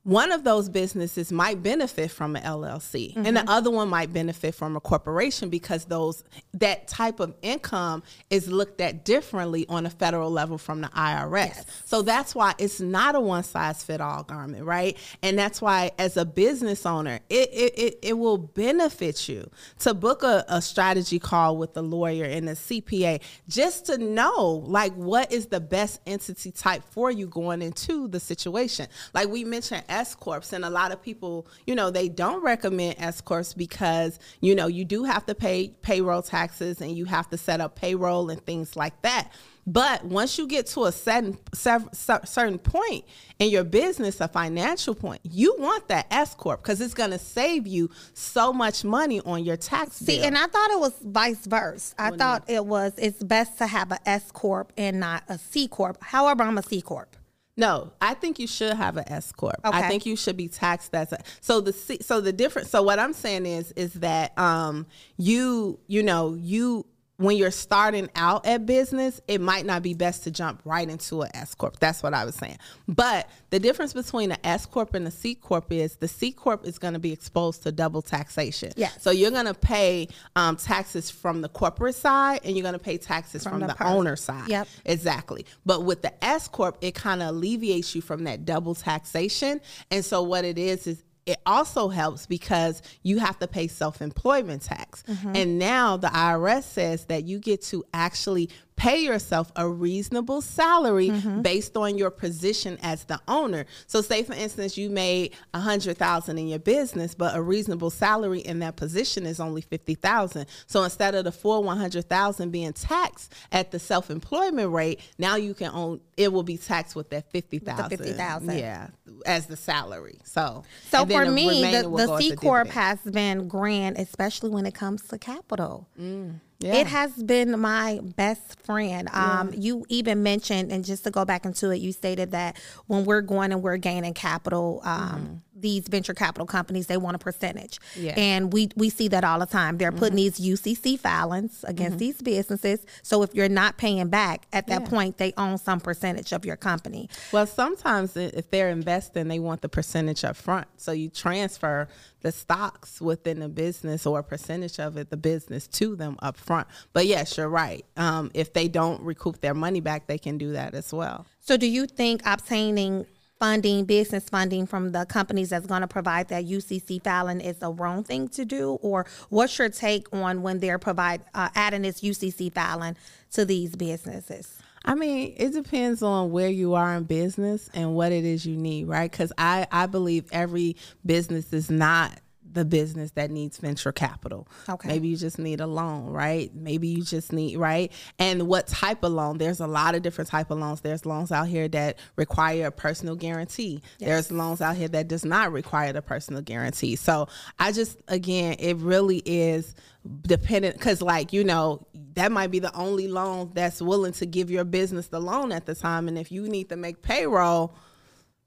one of those businesses might benefit from an LLC and the mm-hmm. other one might benefit from a corporation because those that type of income is looked at differently on a federal level from the IRS. So that's why it's not a one size fit all garment, right? And that's why as a business owner, it it, it, it will benefit you to book a, a strategy call with the lawyer and the CPA just to know like what is the best entity type for you going into the situation. Like we mentioned S corps, and a lot of people, you know, they don't recommend S corps because you know you do have to pay payroll taxes and you have to set up payroll and things like that. But once you get to a certain certain point in your business, a financial point, you want that S corp because it's going to save you so much money on your tax See, bill. and I thought it was vice versa. I thought it was it's best to have a S corp and not a C corp. However, I'm a C corp. No, I think you should have an S corp. I think you should be taxed as a so the so the difference. So what I'm saying is is that um you you know you when you're starting out at business, it might not be best to jump right into an S corp. That's what I was saying. But the difference between an S corp and a C corp is the C corp is going to be exposed to double taxation. Yeah. So you're going to pay um, taxes from the corporate side, and you're going to pay taxes from, the the, owner side. Yep. Exactly. But with the S corp, it kind of alleviates you from that double taxation. And so what it is is it also helps because you have to pay self-employment tax. Mm-hmm. And now the IRS says that you get to actually pay yourself a reasonable salary mm-hmm. based on your position as the owner. So say for instance you made a hundred thousand in your business, but a reasonable salary in that position is only fifty thousand. So instead of the full one hundred thousand being taxed at the self-employment rate, now you can own it will be taxed with that fifty thousand. $50,000. Yeah, as the salary. So So for me, the, will the as C corp has been grand, especially when it comes to capital. Mm. Yeah. It has been my best friend. Um, You even mentioned, and just to go back into it, you stated that when we're going and we're gaining capital, um, these venture capital companies they want a percentage, Yeah. and we we see that all the time. They're putting these UCC filings against these businesses. So if you're not paying back at that Yeah. point, they own some percentage of your company. Well, sometimes if they're investing, they want the percentage up front. So you transfer the stocks within the business or a percentage of it, the business, to them up front. But yes, you're right. Um, if they don't recoup their money back, they can do that as well. So, do you think obtaining funding, business funding from the companies that's going to provide that UCC filing is the wrong thing to do, or what's your take on when they're provide uh, adding this UCC filing to these businesses? I mean, it depends on where you are in business and what it is you need, right? Because I, I believe every business is not the business that needs venture capital. Okay. Maybe you just need a loan, right? Maybe you just need right. And what type of loan? There's a lot of different type of loans. There's loans out here that require a personal guarantee. Yes. There's loans out here that does not require the personal guarantee. So I just again, it really is dependent because like you know that might be the only loan that's willing to give your business the loan at the time and if you need to make payroll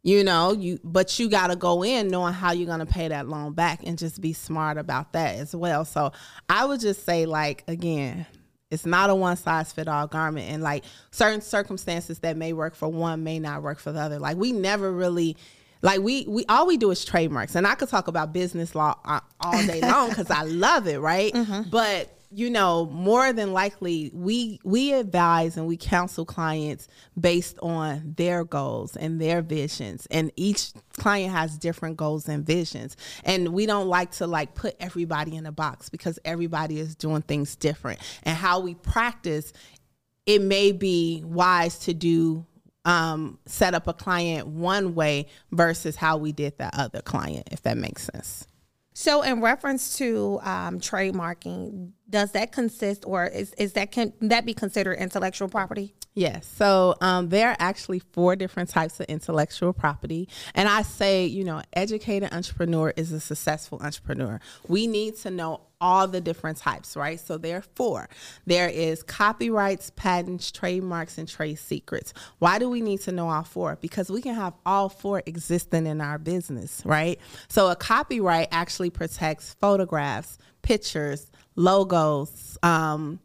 you know you but you got to go in knowing how you're going to pay that loan back and just be smart about that as well. So i would just say like again it's not a one size fit all garment. And like certain circumstances that may work for one may not work for the other. Like we never really like we we all we do is trademarks. And i could talk about business law uh, all day long because i love it right? Mm-hmm. but you know, more than likely we we advise and we counsel clients based on their goals and their visions. And each client has different goals and visions. And we don't like to like put everybody in a box because everybody is doing things different. And how we practice it may be wise to do um, set up a client one way versus how we did that other client, if that makes sense. So, in reference to um, trademarking, does that consist, or is, is that can that be considered intellectual property? Yes. So um, there are actually four different types of intellectual property. And I say, you know, educated entrepreneur is a successful entrepreneur. We need to know all the different types, right? So there are four. There is copyrights, patents, trademarks, and trade secrets. Why do we need to know all four? Because we can have all four existing in our business, right? So a copyright actually protects photographs, pictures, logos, um,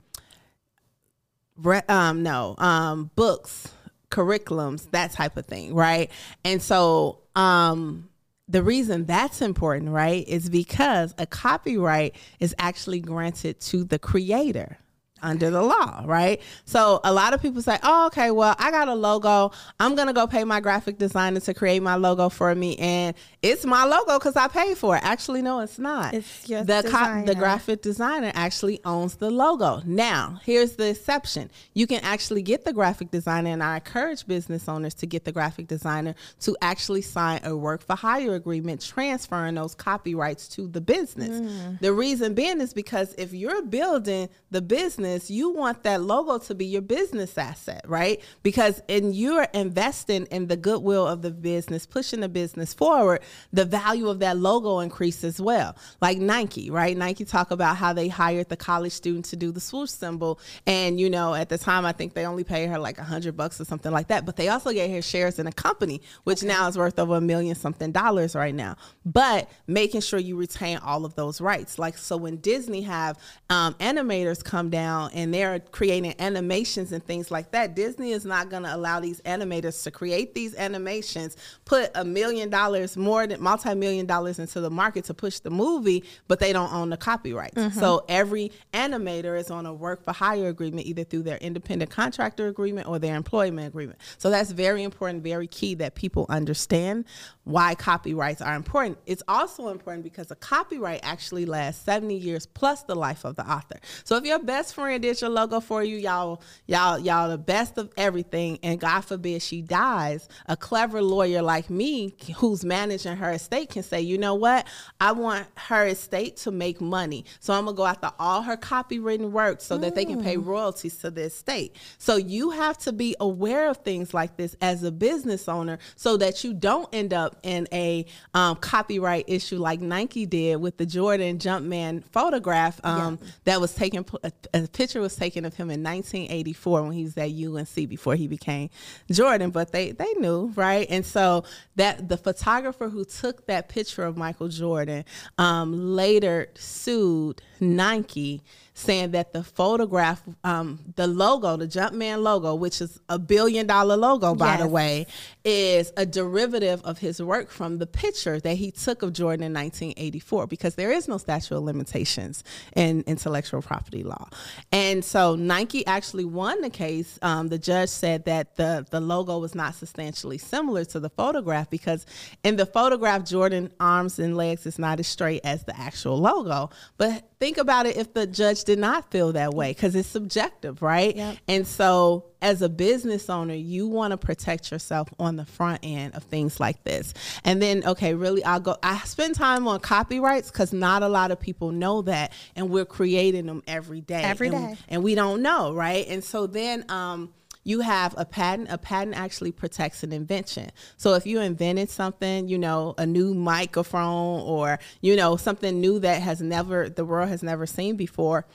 re- um, no, um, books, curriculums, that type of thing, right? And so, um, the reason that's important, right, is because a copyright is actually granted to the creator, under the law, right? So a lot of people say, "Oh, okay, well, I got a logo. I'm gonna go pay my graphic designer to create my logo for me, and it's my logo because I paid for it." Actually, no, it's not. It's your the co- the graphic designer actually owns the logo. Now, here's the exception: you can actually get the graphic designer, and I encourage business owners to get the graphic designer to actually sign a work for hire agreement, transferring those copyrights to the business. Mm. The reason being is because if you're building the business business, you want that logo to be your business asset, right? Because in you're investing in the goodwill of the business, pushing the business forward, the value of that logo increases as well. Like Nike, right? Nike talk about how they hired the college student to do the swoosh symbol, and you know, at the time, I think they only paid her like a hundred bucks or something like that. But they also gave her shares in a company, which okay. now is worth over a million something dollars right now. But making sure you retain all of those rights, like so when Disney have um, animators come down and they're creating animations and things like that. Disney is not going to allow these animators to create these animations, put a million dollars more than multi million dollars into the market to push the movie, but they don't own the copyrights. Mm-hmm. So every animator is on a work for hire agreement, either through their independent contractor agreement or their employment agreement. So that's very important, very key that people understand why copyrights are important. It's also important because a copyright actually lasts 70 years plus the life of the author. So if your best friend did your logo for you, y'all, y'all, y'all the best of everything, and God forbid she dies, a clever lawyer like me who's managing her estate can say, you know what? I want her estate to make money. So I'm gonna go after all her copywritten work so mm. that they can pay mm. royalties to the estate. So you have to be aware of things like this as a business owner so that you don't end up up in a um, copyright issue like Nike did with the Jordan Jumpman photograph um, yeah. that was taken. A, a, picture was taken of him in 1984 when he was at UNC before he became Jordan. But they they knew right, and so that the photographer who took that picture of Michael Jordan um, later sued Nike saying that the photograph, um, the logo, the Jumpman logo, which is a billion dollar logo, by yes. the way, is a derivative of his work from the picture that he took of Jordan in 1984, because there is no statute of limitations in intellectual property law. And so Nike actually won the case. Um, the judge said that the, the logo was not substantially similar to the photograph because in the photograph, Jordan arms and legs is not as straight as the actual logo. But think about it if the judge did not feel that way because it's subjective, right? Yep. And so, as a business owner, you want to protect yourself on the front end of things like this. And then, okay, really, I'll go. I spend time on copyrights because not a lot of people know that, and we're creating them every day. Every and, day. and we don't know, right? And so then, um, you have a patent. A patent actually protects an invention. So if you invented something, you know, a new microphone or, you know, something new that has never, the world has never seen before,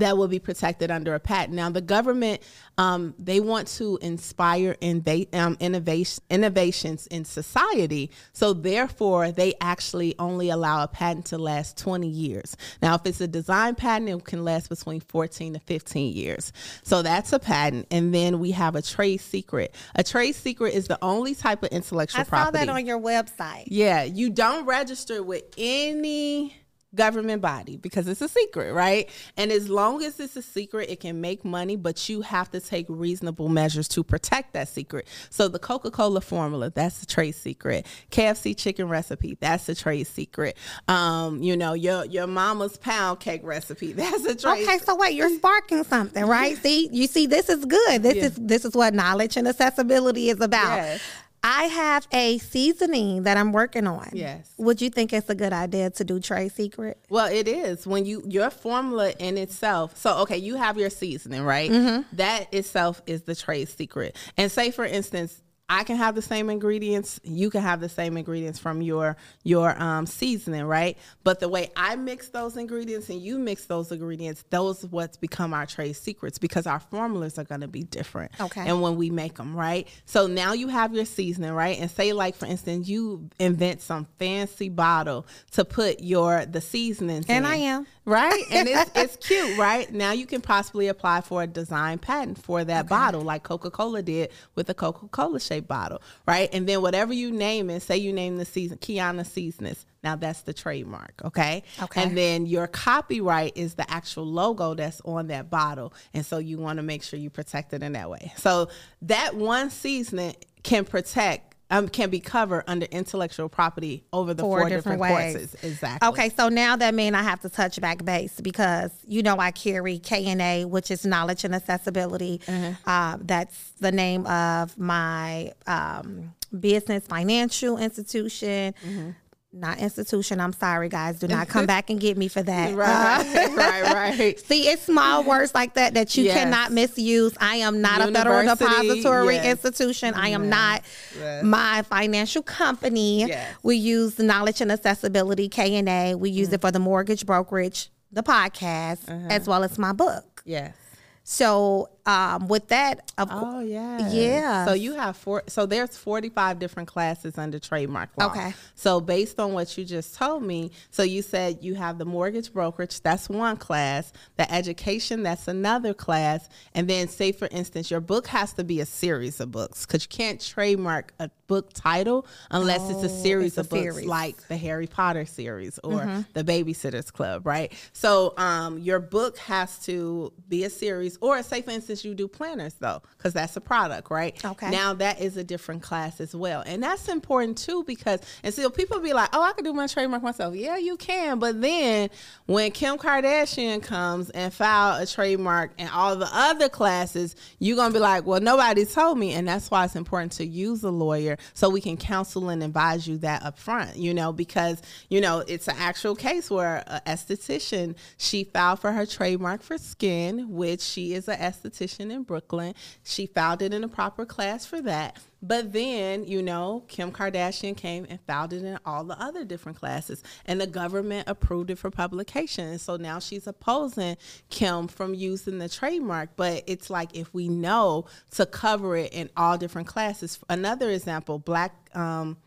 that will be protected under a patent. Now, the government um, they want to inspire inva- um, innovation innovations in society, so therefore they actually only allow a patent to last 20 years. Now, if it's a design patent, it can last between 14 to 15 years. So that's a patent, and then we have a trade secret. A trade secret is the only type of intellectual I property. saw that on your website. Yeah, you don't register with any government body because it's a secret, right? And as long as it's a secret, it can make money, but you have to take reasonable measures to protect that secret. So the Coca-Cola formula, that's the trade secret. KFC chicken recipe, that's the trade secret. Um, you know, your your mama's pound cake recipe, that's a trade Okay, so wait, you're sparking something, right? see, you see, this is good. This Yeah. is this is what knowledge and accessibility is about. Yes. I have a seasoning that I'm working on. Yes. Would you think it's a good idea to do trade secret? Well, it is when you your formula in itself. So, okay, you have your seasoning, right? Mm-hmm. That itself is the trade secret. And say, for instance, I can have the same ingredients. You can have the same ingredients from your your um, seasoning, right? But the way I mix those ingredients and you mix those ingredients, those are what's become our trade secrets because our formulas are going to be different. Okay. And when we make them, right? So now you have your seasoning, right? And say, like for instance, you invent some fancy bottle to put your the seasonings And in I am. Right? And it's, it's cute, right? Now you can possibly apply for a design patent for that bottle, like Coca Cola did with the Coca Cola shaped bottle, right? And then whatever you name it, say you name the season Keayna Seasonings. Now that's the trademark, okay? Okay. And then your copyright is the actual logo that's on that bottle, and so you want to make sure you protect it in that way. So that one seasoning can protect. Um, can be covered under intellectual property over the four, Four different, different courses. Exactly. Okay, so now that means I have to touch back base because you know I carry KNA, which is knowledge and accessibility. Mm-hmm. Uh, that's the name of my um, business financial institution. Mm-hmm. Not institution. I'm sorry, guys. Do not come back and get me for that. Right, right, right. See, it's small words like that that you Yes. cannot misuse. I am not a federal depository yes. institution. I am not Yes. my financial company. We use the knowledge and accessibility K and A. We Mm. use it for the mortgage brokerage, the podcast, Uh-huh. as well as my book. Yes. So, um, with that, of Oh yeah. Yeah. So you have four so there's 45 different classes under trademark law. Okay. So based on what you just told me, so you said you have the mortgage brokerage, that's one class, the education, that's another class, and then say for instance your book has to be a series of books cuz you can't trademark a book title unless it's a Oh, series it's a of books series. like the Harry Potter series or Mm-hmm. the Babysitters Club, right? So um, your book has to be a series, or say for instance you do planners though, because that's a product, right? Okay. Now that is a different class as well, and that's important too because and so people be like, oh, I can do my trademark myself. Yeah, you can, but then when Kim Kardashian comes and file a trademark and all the other classes, you're gonna be like, well, nobody told me, and that's why it's important to use a lawyer so we can counsel and advise you that up front, you know, because you know it's an actual case where an esthetician she filed for her trademark for skin, which she is an esthetician in Brooklyn. She filed it in a proper class for that. But then, you know, Kim Kardashian came and filed it in all the other different classes, and the government approved it for publication. And so now she's opposing Kim from using the trademark. But it's like if we know to cover it in all different classes. Another example, Black. Um,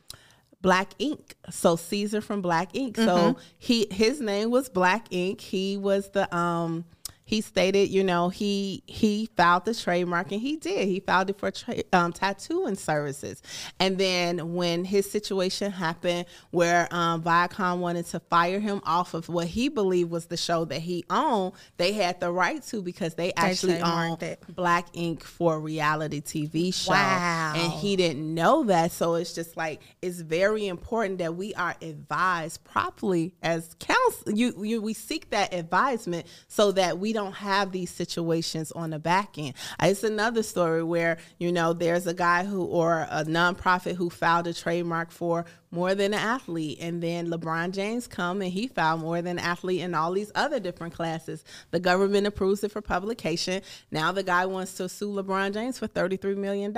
Black Ink. So Ceaser from Black Ink. So he his name was Black Ink. He was the um he stated, you know, he he filed the trademark and he did. He filed it for tra- um, tattooing services. And then when his situation happened where um, Viacom wanted to fire him off of what he believed was the show that he owned, they had the right to because they actually owned it. Black Ink for a reality TV show. Wow. And he didn't know that. So it's just like it's very important that we are advised properly as counsel. You, you we seek that advisement so that we don't have these situations on the back end. Uh, it's another story where you know there's a guy who or a nonprofit who filed a trademark for more than an athlete. And then LeBron James come and he filed more than an athlete in all these other different classes. The government approves it for publication. Now the guy wants to sue LeBron James for $33 million.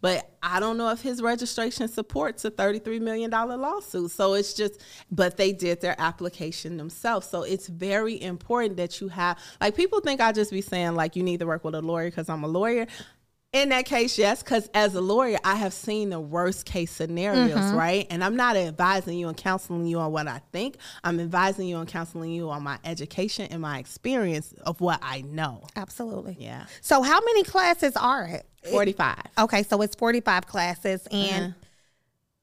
But I don't know if his registration supports a $33 million lawsuit. So it's just, but they did their application themselves. So it's very important that you have, like people think I'll just be saying like you need to work with a lawyer because I'm a lawyer. In that case, yes, because as a lawyer, I have seen the worst case scenarios, mm-hmm. right? And I'm not advising you and counseling you on what I think. I'm advising you and counseling you on my education and my experience of what I know. Absolutely. Yeah. So, how many classes are it? 45. Okay, so it's 45 classes. And uh-huh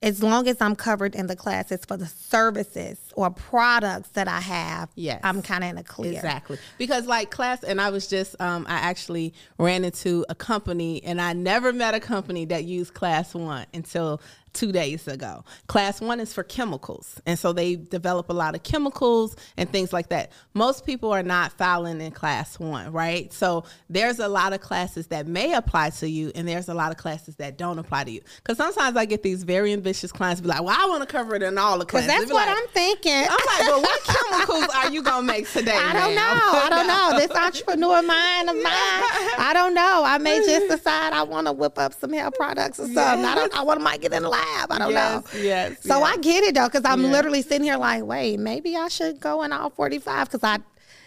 as long as I'm covered in the classes for the services or products that I have, yes. I'm kind of in a clear. Exactly. Because like class, and I was just, um, I actually ran into a company and I never met a company that used class one until two days ago. Class one is for chemicals. And so they develop a lot of chemicals and things like that. Most people are not filing in class one, right? So there's a lot of classes that may apply to you, and there's a lot of classes that don't apply to you. Because sometimes I get these very ambitious clients be like, well, I want to cover it in all the classes. That's what like, I'm thinking. I'm like, well, what chemicals are you going to make today? I don't man? know. I don't know. This entrepreneur mind of mine, I don't know. I may just decide I want to whip up some hair products or something. I don't. I want to might get in the lab lab. I don't yes, know. Yes. So yes. I get it though, because I'm yes. literally sitting here like, wait, maybe I should go in all 45 because I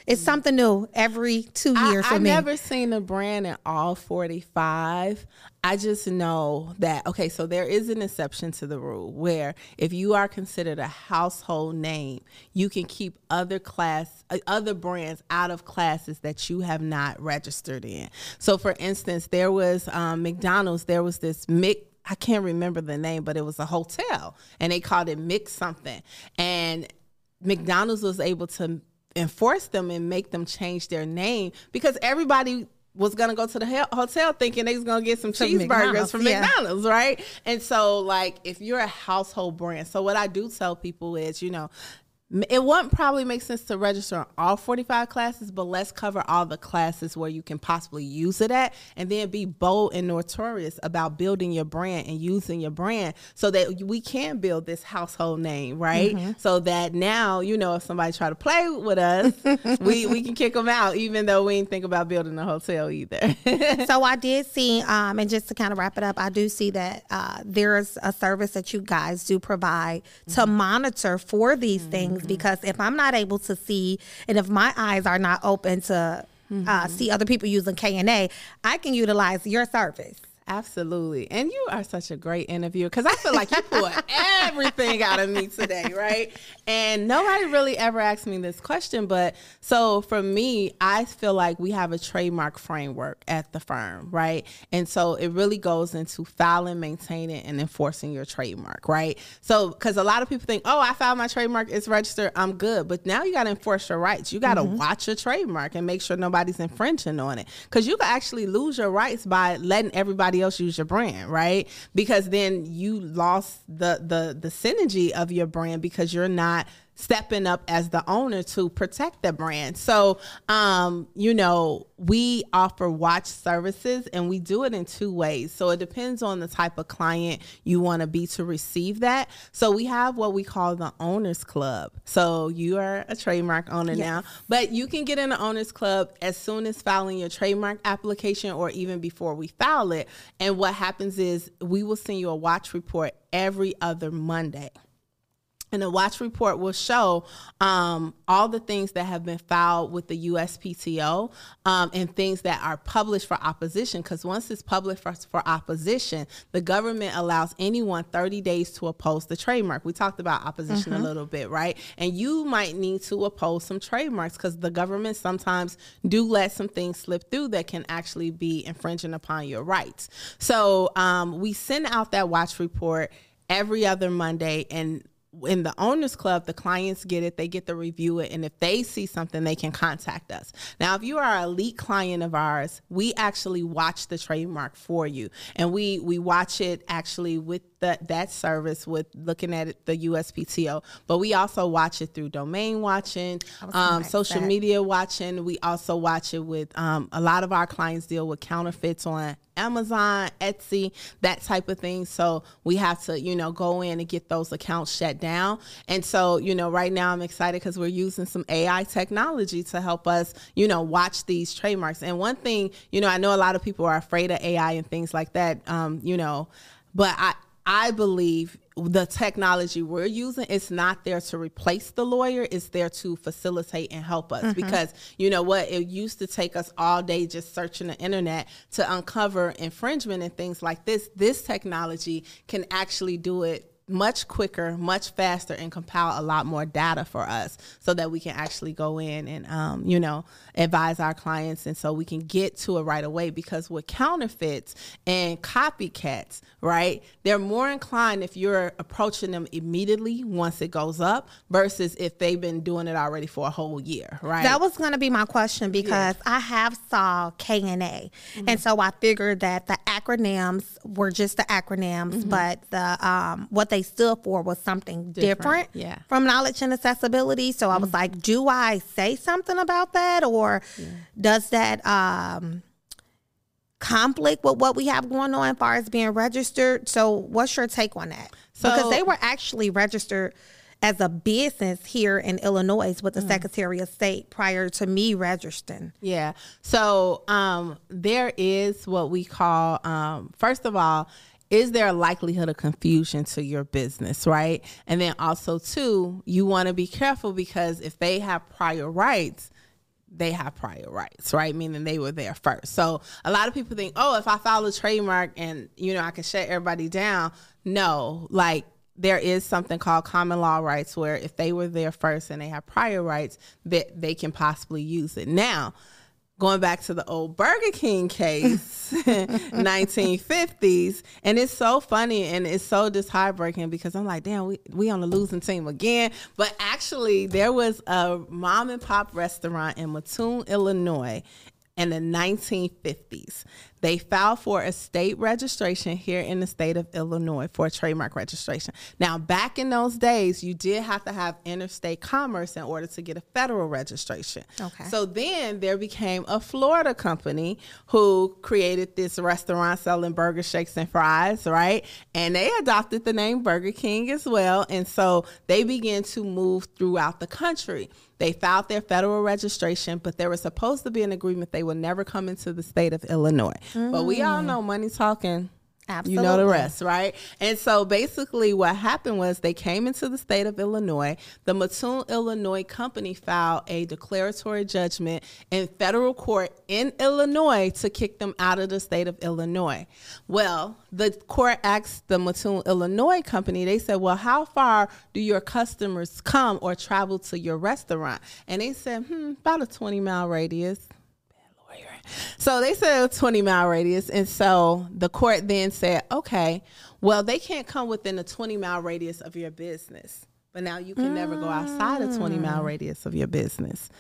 it's something new every two years I, for I've me. I've never seen a brand in all 45. I just know that, okay, so there is an exception to the rule where if you are considered a household name, you can keep other class, uh, other brands out of classes that you have not registered in. So for instance, there was um, McDonald's, there was this Mick I can't remember the name, but it was a hotel and they called it Mix something. And McDonald's was able to enforce them and make them change their name because everybody was gonna go to the hotel thinking they was gonna get some cheeseburgers McDonald's, from yeah. McDonald's, right? And so, like, if you're a household brand, so what I do tell people is, you know, it wouldn't probably make sense to register on all 45 classes, but let's cover all the classes where you can possibly use it at and then be bold and notorious about building your brand and using your brand so that we can build this household name, right? Mm-hmm. So that now, you know, if somebody try to play with us, we, we can kick them out, even though we didn't think about building a hotel either. so I did see, um, and just to kind of wrap it up, I do see that uh, there's a service that you guys do provide mm-hmm. to monitor for these mm-hmm. things things because if I'm not able to see and if my eyes are not open to uh, mm-hmm. uh, see other people using K and A, I can utilize your service. Absolutely. And you are such a great interviewer because I feel like you pulled everything out of me today, right? And nobody really ever asked me this question. But so for me, I feel like we have a trademark framework at the firm, right? And so it really goes into filing, maintaining, and enforcing your trademark, right? So, because a lot of people think, oh, I filed my trademark, it's registered, I'm good. But now you got to enforce your rights. You got to mm-hmm. watch your trademark and make sure nobody's infringing on it because you can actually lose your rights by letting everybody else use your brand, right? Because then you lost the the the synergy of your brand because you're not stepping up as the owner to protect the brand. So, um, you know, we offer watch services and we do it in two ways. So it depends on the type of client you want to be to receive that. So we have what we call the owners club. So you are a trademark owner yes. now, but you can get in the owners club as soon as filing your trademark application or even before we file it. And what happens is we will send you a watch report every other Monday. And the watch report will show um, all the things that have been filed with the USPTO um, and things that are published for opposition. Because once it's published for, for, opposition, the government allows anyone 30 days to oppose the trademark. We talked about opposition mm-hmm. a little bit, right? And you might need to oppose some trademarks because the government sometimes do let some things slip through that can actually be infringing upon your rights. So um, we send out that watch report every other Monday and in the owners club the clients get it they get to review it and if they see something they can contact us. Now if you are an elite client of ours we actually watch the trademark for you. And we we watch it actually with that that service with looking at it, the uspto but we also watch it through domain watching um, social that. media watching. We also watch it with um, a lot of our clients deal with counterfeits on Amazon, Etsy, that type of thing. So we have to, you know, go in and get those accounts shut down. And so, you know, right now I'm excited because we're using some AI technology to help us, you know, watch these trademarks. And one thing, you know, I know a lot of people are afraid of AI and things like that, um, you know, but I, I believe the technology we're using it's not there to replace the lawyer it's there to facilitate and help us mm-hmm. because you know what it used to take us all day just searching the internet to uncover infringement and things like this this technology can actually do it much quicker, much faster, and compile a lot more data for us so that we can actually go in and, um, you know, advise our clients. And so we can get to it right away because with counterfeits and copycats, right, they're more inclined if you're approaching them immediately once it goes up versus if they've been doing it already for a whole year, right? That was going to be my question because yeah. I have saw K and A. Mm-hmm. And so I figured that the acronyms were just the acronyms, mm-hmm. but the um, what they stood for was something different, different yeah. from knowledge and accessibility. So. I was mm-hmm. like, do I say something about that or yeah. does that um, conflict with what we have going on as far as being registered? So what's your take on that? So, because they were actually registered as a business here in Illinois with the mm. Secretary of State prior to me registering. Yeah. So um, there is what we call, um, first of all, is there a likelihood of confusion to your business, right? And then also, too, you want to be careful because if they have prior rights, they have prior rights, right? Meaning they were there first. So a lot of people think, oh, if I file a trademark and you know I can shut everybody down. No, like there is something called common law rights where if they were there first and they have prior rights, that they can possibly use it. Now, going back to the old Burger King case, 1950s, and it's so funny and it's so just heartbreaking because I'm like, damn, we we on the losing team again. But actually, there was a mom and pop restaurant in Mattoon, Illinois, in the 1950s. They filed for a state registration here in the state of Illinois for a trademark registration. Now, back in those days, you did have to have interstate commerce in order to get a federal registration. Okay. So then there became a Florida company who created this restaurant selling burger shakes and fries, right? And they adopted the name Burger King as well. And so they began to move throughout the country. They filed their federal registration, but there was supposed to be an agreement they would never come into the state of Illinois. Mm. But we all mm. know money talking Absolutely. You know the rest, right? And so basically, what happened was they came into the state of Illinois. The Mattoon, Illinois company filed a declaratory judgment in federal court in Illinois to kick them out of the state of Illinois. Well, the court asked the Mattoon, Illinois company, they said, Well, how far do your customers come or travel to your restaurant? And they said, Hmm, about a 20 mile radius. So they said a 20 mile radius. And so the court then said, okay, well, they can't come within a 20 mile radius of your business. But now you can mm. never go outside a 20 mile mm. radius of your business.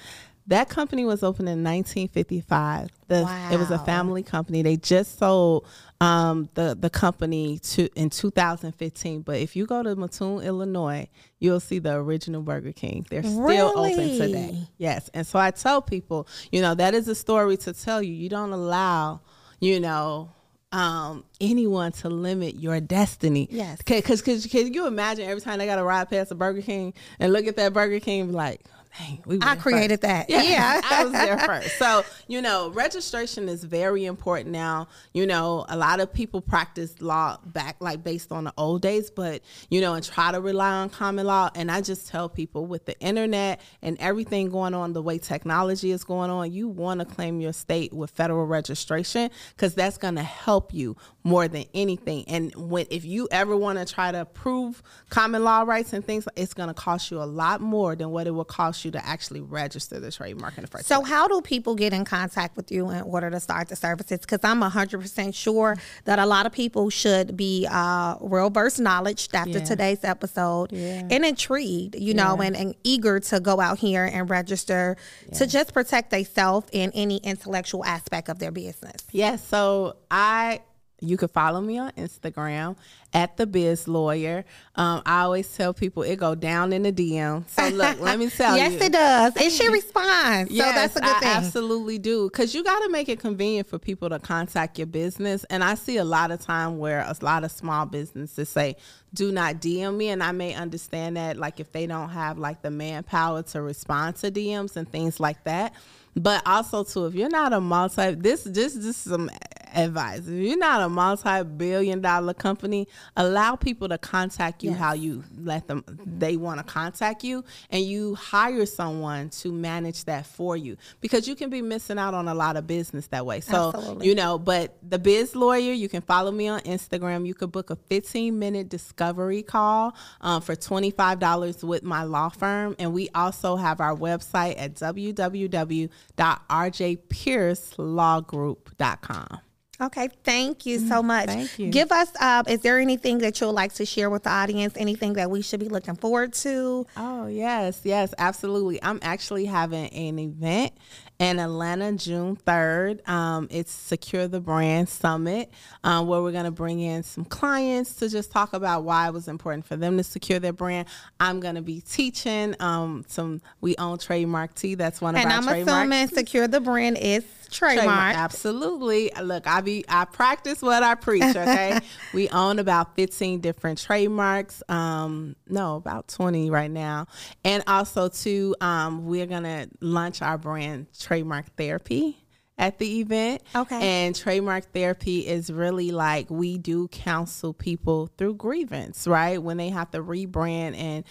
That company was opened in 1955. The, wow. It was a family company. They just sold um, the the company to in 2015. But if you go to Mattoon, Illinois, you'll see the original Burger King. They're still really? open today. Yes, and so I tell people, you know, that is a story to tell you. You don't allow, you know, um, anyone to limit your destiny. Yes. Because because can you imagine every time they got to ride past a Burger King and look at that Burger King, like, Hey, we I created first. that. Yeah, yeah. I was there first. So, you know, registration is very important now. You know, a lot of people practice law back like based on the old days, but, you know, and try to rely on common law. And I just tell people with the internet and everything going on, the way technology is going on, you want to claim your state with federal registration because that's going to help you more than anything. And when if you ever want to try to prove common law rights and things, it's going to cost you a lot more than what it will cost you to actually register the trademark in the first so place. how do people get in contact with you in order to start the services because i'm 100% sure that a lot of people should be uh, real versed knowledge after yeah. today's episode yeah. and intrigued you know yeah. and, and, eager to go out here and register to just protect themselves in any intellectual aspect of their business yes so i you can follow me on Instagram at the Biz Lawyer. Um, I always tell people it go down in the DM. So look, let me tell yes, you. Yes, it does. And she responds. Yes, so that's a good I thing. absolutely do. Because you got to make it convenient for people to contact your business. And I see a lot of time where a lot of small businesses say, do not DM me. And I may understand that, like if they don't have like the manpower to respond to DMs and things like that. But also too, if you're not a multi, this this this is some advice. If you're not a multi-billion dollar company, allow people to contact you yes. how you let them they want to contact you and you hire someone to manage that for you because you can be missing out on a lot of business that way. So, Absolutely. you know, but the biz lawyer, you can follow me on Instagram. You could book a 15 minute discovery call um, for $25 with my law firm. And we also have our website at www.rjpiercelawgroup.com. Okay, thank you so mm, much. Thank you. Give us, uh, is there anything that you'd like to share with the audience? Anything that we should be looking forward to? Oh, yes, yes, absolutely. I'm actually having an event in Atlanta, June 3rd. Um, it's Secure the Brand Summit, um, where we're going to bring in some clients to just talk about why it was important for them to secure their brand. I'm going to be teaching um, some, we own Trademark T. That's one of and our I'm trademarks. And I'm assuming Secure the Brand is trademark. trademark. Absolutely. Look, I be I practice what I preach. Okay, we own about fifteen different trademarks. Um, no, about twenty right now, and also too, um, we're gonna launch our brand Trademark Therapy at the event. Okay. And trademark therapy is really like we do counsel people through grievance, right? When they have to rebrand and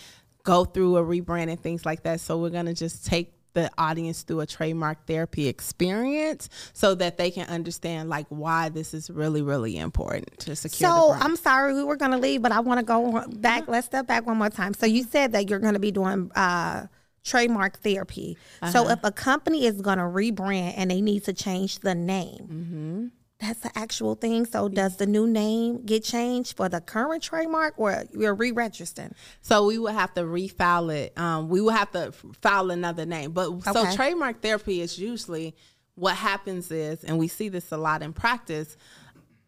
go through a rebrand and things like that. So we're going to just take the audience through a trademark therapy experience so that they can understand like why this is really really important to secure so i'm sorry we were going to leave but i want to go back let's step back one more time so you said that you're going to be doing uh, trademark therapy uh-huh. so if a company is going to rebrand and they need to change the name mm-hmm. That's the actual thing. So does the new name get changed for the current trademark or you're re-registering? So we would have to refile it. Um, we would have to file another name. But okay. so trademark therapy is usually what happens is, and we see this a lot in practice,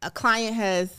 a client has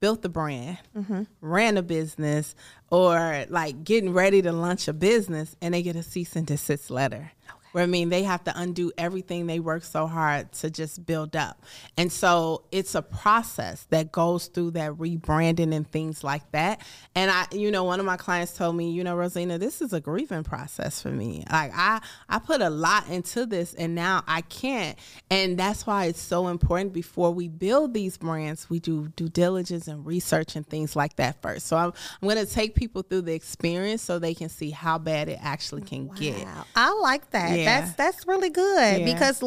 built the brand, mm-hmm. ran a business, or like getting ready to launch a business and they get a cease and desist letter where I mean they have to undo everything they worked so hard to just build up. And so it's a process that goes through that rebranding and things like that. And I you know one of my clients told me, you know, Rosezena, this is a grieving process for me. Like I I put a lot into this and now I can't. And that's why it's so important before we build these brands, we do due diligence and research and things like that first. So I'm I'm going to take people through the experience so they can see how bad it actually can wow. get. I like that. Yeah. That's that's really good yeah. because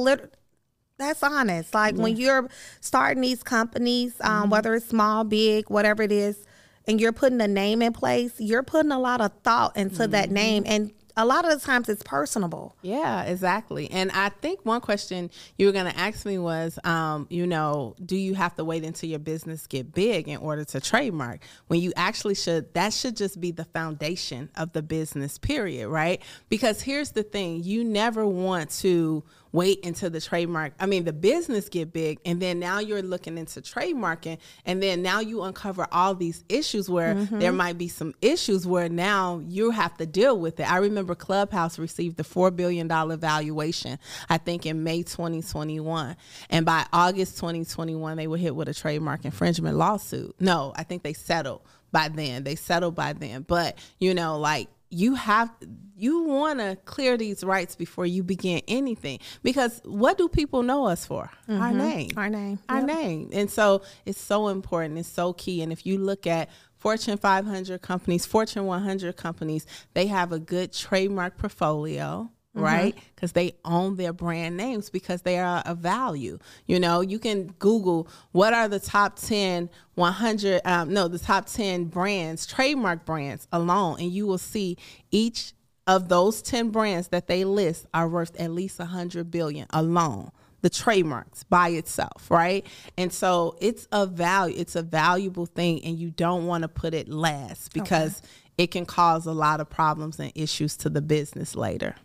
that's honest. Like yeah. when you're starting these companies, um, mm-hmm. whether it's small, big, whatever it is, and you're putting a name in place, you're putting a lot of thought into mm-hmm. that name and a lot of the times it's personable. Yeah, exactly. And I think one question you were going to ask me was, um, you know, do you have to wait until your business get big in order to trademark? When you actually should, that should just be the foundation of the business. Period. Right? Because here's the thing: you never want to wait until the trademark, I mean, the business get big, and then now you're looking into trademarking, and then now you uncover all these issues where mm-hmm. there might be some issues where now you have to deal with it. I remember Clubhouse received the $4 billion valuation, I think in May 2021. And by August 2021, they were hit with a trademark infringement lawsuit. No, I think they settled by then. They settled by then. But, you know, like you have you want to clear these rights before you begin anything. Because what do people know us for? Mm-hmm. our name. Our name. Our yep. name. And so it's so important. It's so key. And if you look at fortune 500 companies fortune 100 companies they have a good trademark portfolio mm-hmm. right? Because they own their brand names because they are a value. You know, you can Google what are the top 10, 100, um, no, the top 10 brands, trademark brands alone, and you will see each of those 10 brands that they list are worth at least 100 billion alone the trademarks by itself, right? And so it's a value, it's a valuable thing, and you don't want to put it last because okay. it can cause a lot of problems and issues to the business later.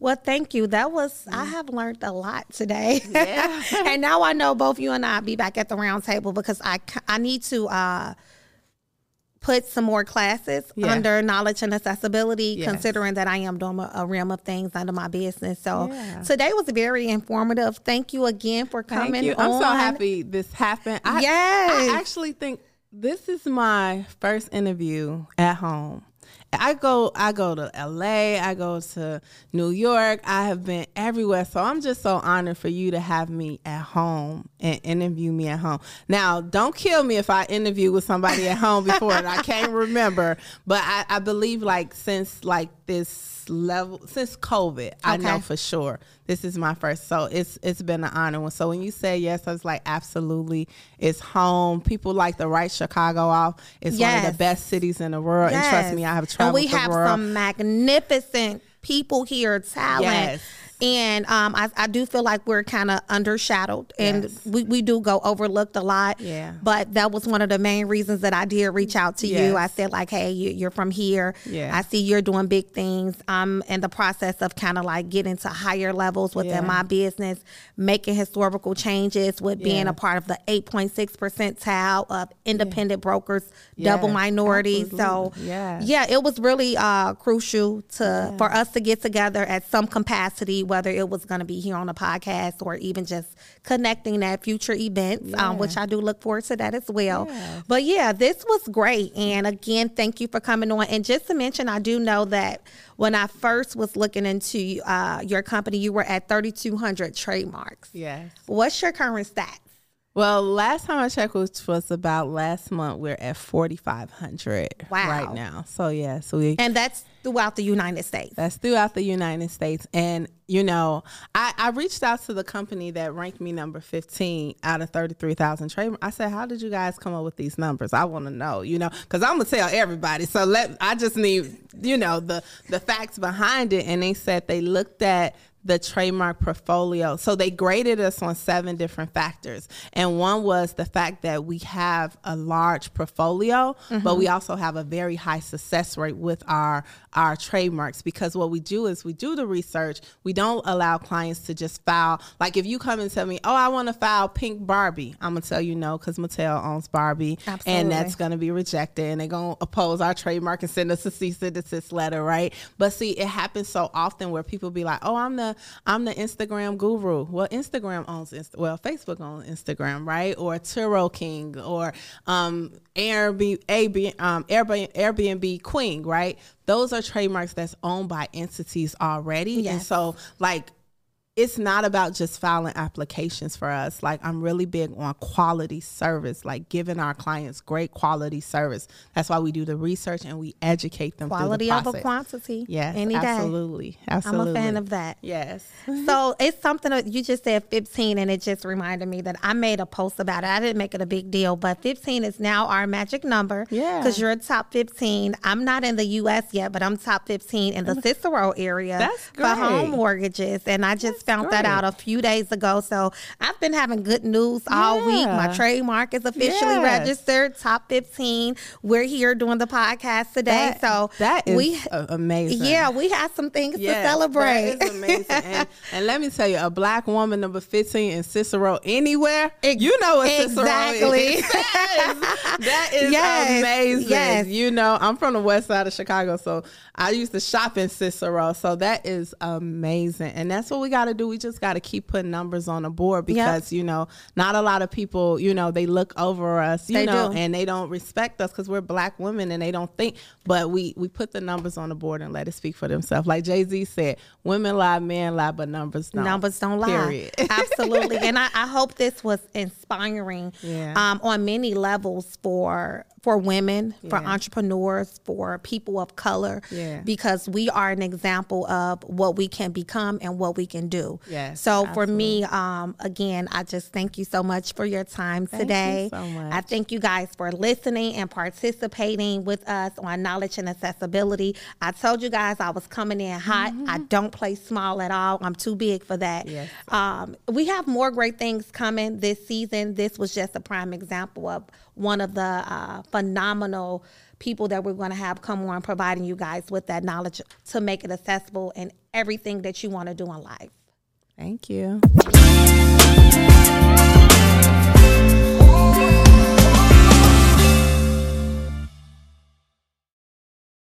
Well, thank you. That was I mm. have learned a lot today. Yeah. and now I know both you and I be back at the round table because I I need to uh, put some more classes yeah. under knowledge and accessibility, yes. considering that I am doing a, a, realm of things under my business. So yeah. today was very informative. Thank you again for coming. I'm so happy this happened. I, yes, I actually think this is my first interview at home. I go I go to LA, I go to New York. I have been everywhere. So I'm just so honored for you to have me at home and interview me at home. Now, don't kill me if I interview with somebody at home before and I can't remember. But I, I believe like since like this level since COVID, okay. I know for sure this is my first. So it's it's been an honor. So when you say yes, I was like, absolutely, it's home. People like to write Chicago off. It's yes. one of the best cities in the world. Yes. And trust me, I have traveled. And we have world. some magnificent people here, talent. Yes and um, I, I, do feel like we're kind of undershadowed and yes. we, we do go overlooked a lot. Yeah. But that was one of the main reasons that i did reach out to yes. you. I said like hey you, are from here. Yeah. I see you're doing big things. I'm in the process of kind of like getting to higher levels within yeah. my business making historical changes with being a part of the 8.6 percentile of independent yeah. brokers double minorities so yeah yeah it was really uh, crucial to for us to get together at some capacity whether it was going to be here on the podcast or even just connecting at future events, um, yeah. um, which I do look forward to that as well. Yeah. But yeah, this was great. And again, thank you for coming on. And just to mention, I do know that when I first was looking into uh, your company, you were at 3,200 trademarks. Yes. What's your current stats? Well, last time I checked, which was about last month, we're at 4,500 wow. right now. So, yeah. So we. And that's throughout the United States. That's throughout the United States. And, you know, I, I reached out to the company that ranked me number 15 out of 33,000 trade. I said, how did you guys come up with these numbers? I want to know, you know, because I'm going to tell everybody. So let I just need, you know, the, the facts behind it. And they said they looked at the trademark portfolio. So they graded us on seven different factors. And one was the fact that we have a large portfolio, mm-hmm. but we also have a very high success rate with our our trademarks because what we do is we do the research. We don't allow clients to just file. Like if you come and tell me, "Oh, I want to file Pink Barbie," I'm gonna tell you no because Mattel owns Barbie, Absolutely. and that's gonna be rejected, and they're gonna oppose our trademark and send us a cease and desist letter, right? But see, it happens so often where people be like, "Oh, I'm the I'm the Instagram guru." Well, Instagram owns well, Facebook owns Instagram, right? Or Turo King, or um, Airbnb, um, Airbnb, Airbnb Queen, right? Those are trademarks that's owned by entities already. Yes. And so, like, it's not about just filing applications for us. Like I'm really big on quality service, like giving our clients great quality service. That's why we do the research and we educate them. Quality over quantity. Yes, any absolutely, day. absolutely. I'm a fan of that. Yes. so it's something that you just said 15, and it just reminded me that I made a post about it. I didn't make it a big deal, but 15 is now our magic number. Yeah. Because you're a top 15. I'm not in the U.S. yet, but I'm top 15 in the Cicero area That's great. for home mortgages, and I just found that out a few days ago. So I've been having good news all yeah. week. My trademark is officially yes. registered, top 15. We're here doing the podcast today. That, so that is we, amazing. Yeah, we have some things yes, to celebrate. That is amazing. and, and, let me tell you, a black woman number 15 in Cicero anywhere, Ex- you know what exactly. Cicero is. that is yes. amazing. Yes. You know, I'm from the west side of Chicago, so I used to shop in Cicero. So that is amazing. And that's what we got to do, we just got to keep putting numbers on the board because, yep. you know, not a lot of people, you know, they look over us, you they know, do. and they don't respect us because we're black women and they don't think, but we, we put the numbers on the board and let it speak for themselves. Like Jay Z said, women lie, men lie, but numbers don't. Numbers don't lie. Period. Absolutely. and I, I, hope this was inspiring yeah. um, on many levels for for women, yeah. for entrepreneurs, for people of color, yeah. because we are an example of what we can become and what we can do. Yes, so absolutely. for me, um, again, I just thank you so much for your time thank today. so much. I thank you guys for listening and participating with us on knowledge and accessibility. I told you guys I was coming in hot. Mm-hmm. I don't play small at all. I'm too big for that. Yes. Um, we have more great things coming this season. This was just a prime example of one of the uh, phenomenal people that we're going to have come on providing you guys with that knowledge to make it accessible in everything that you want to do in life. Thank you.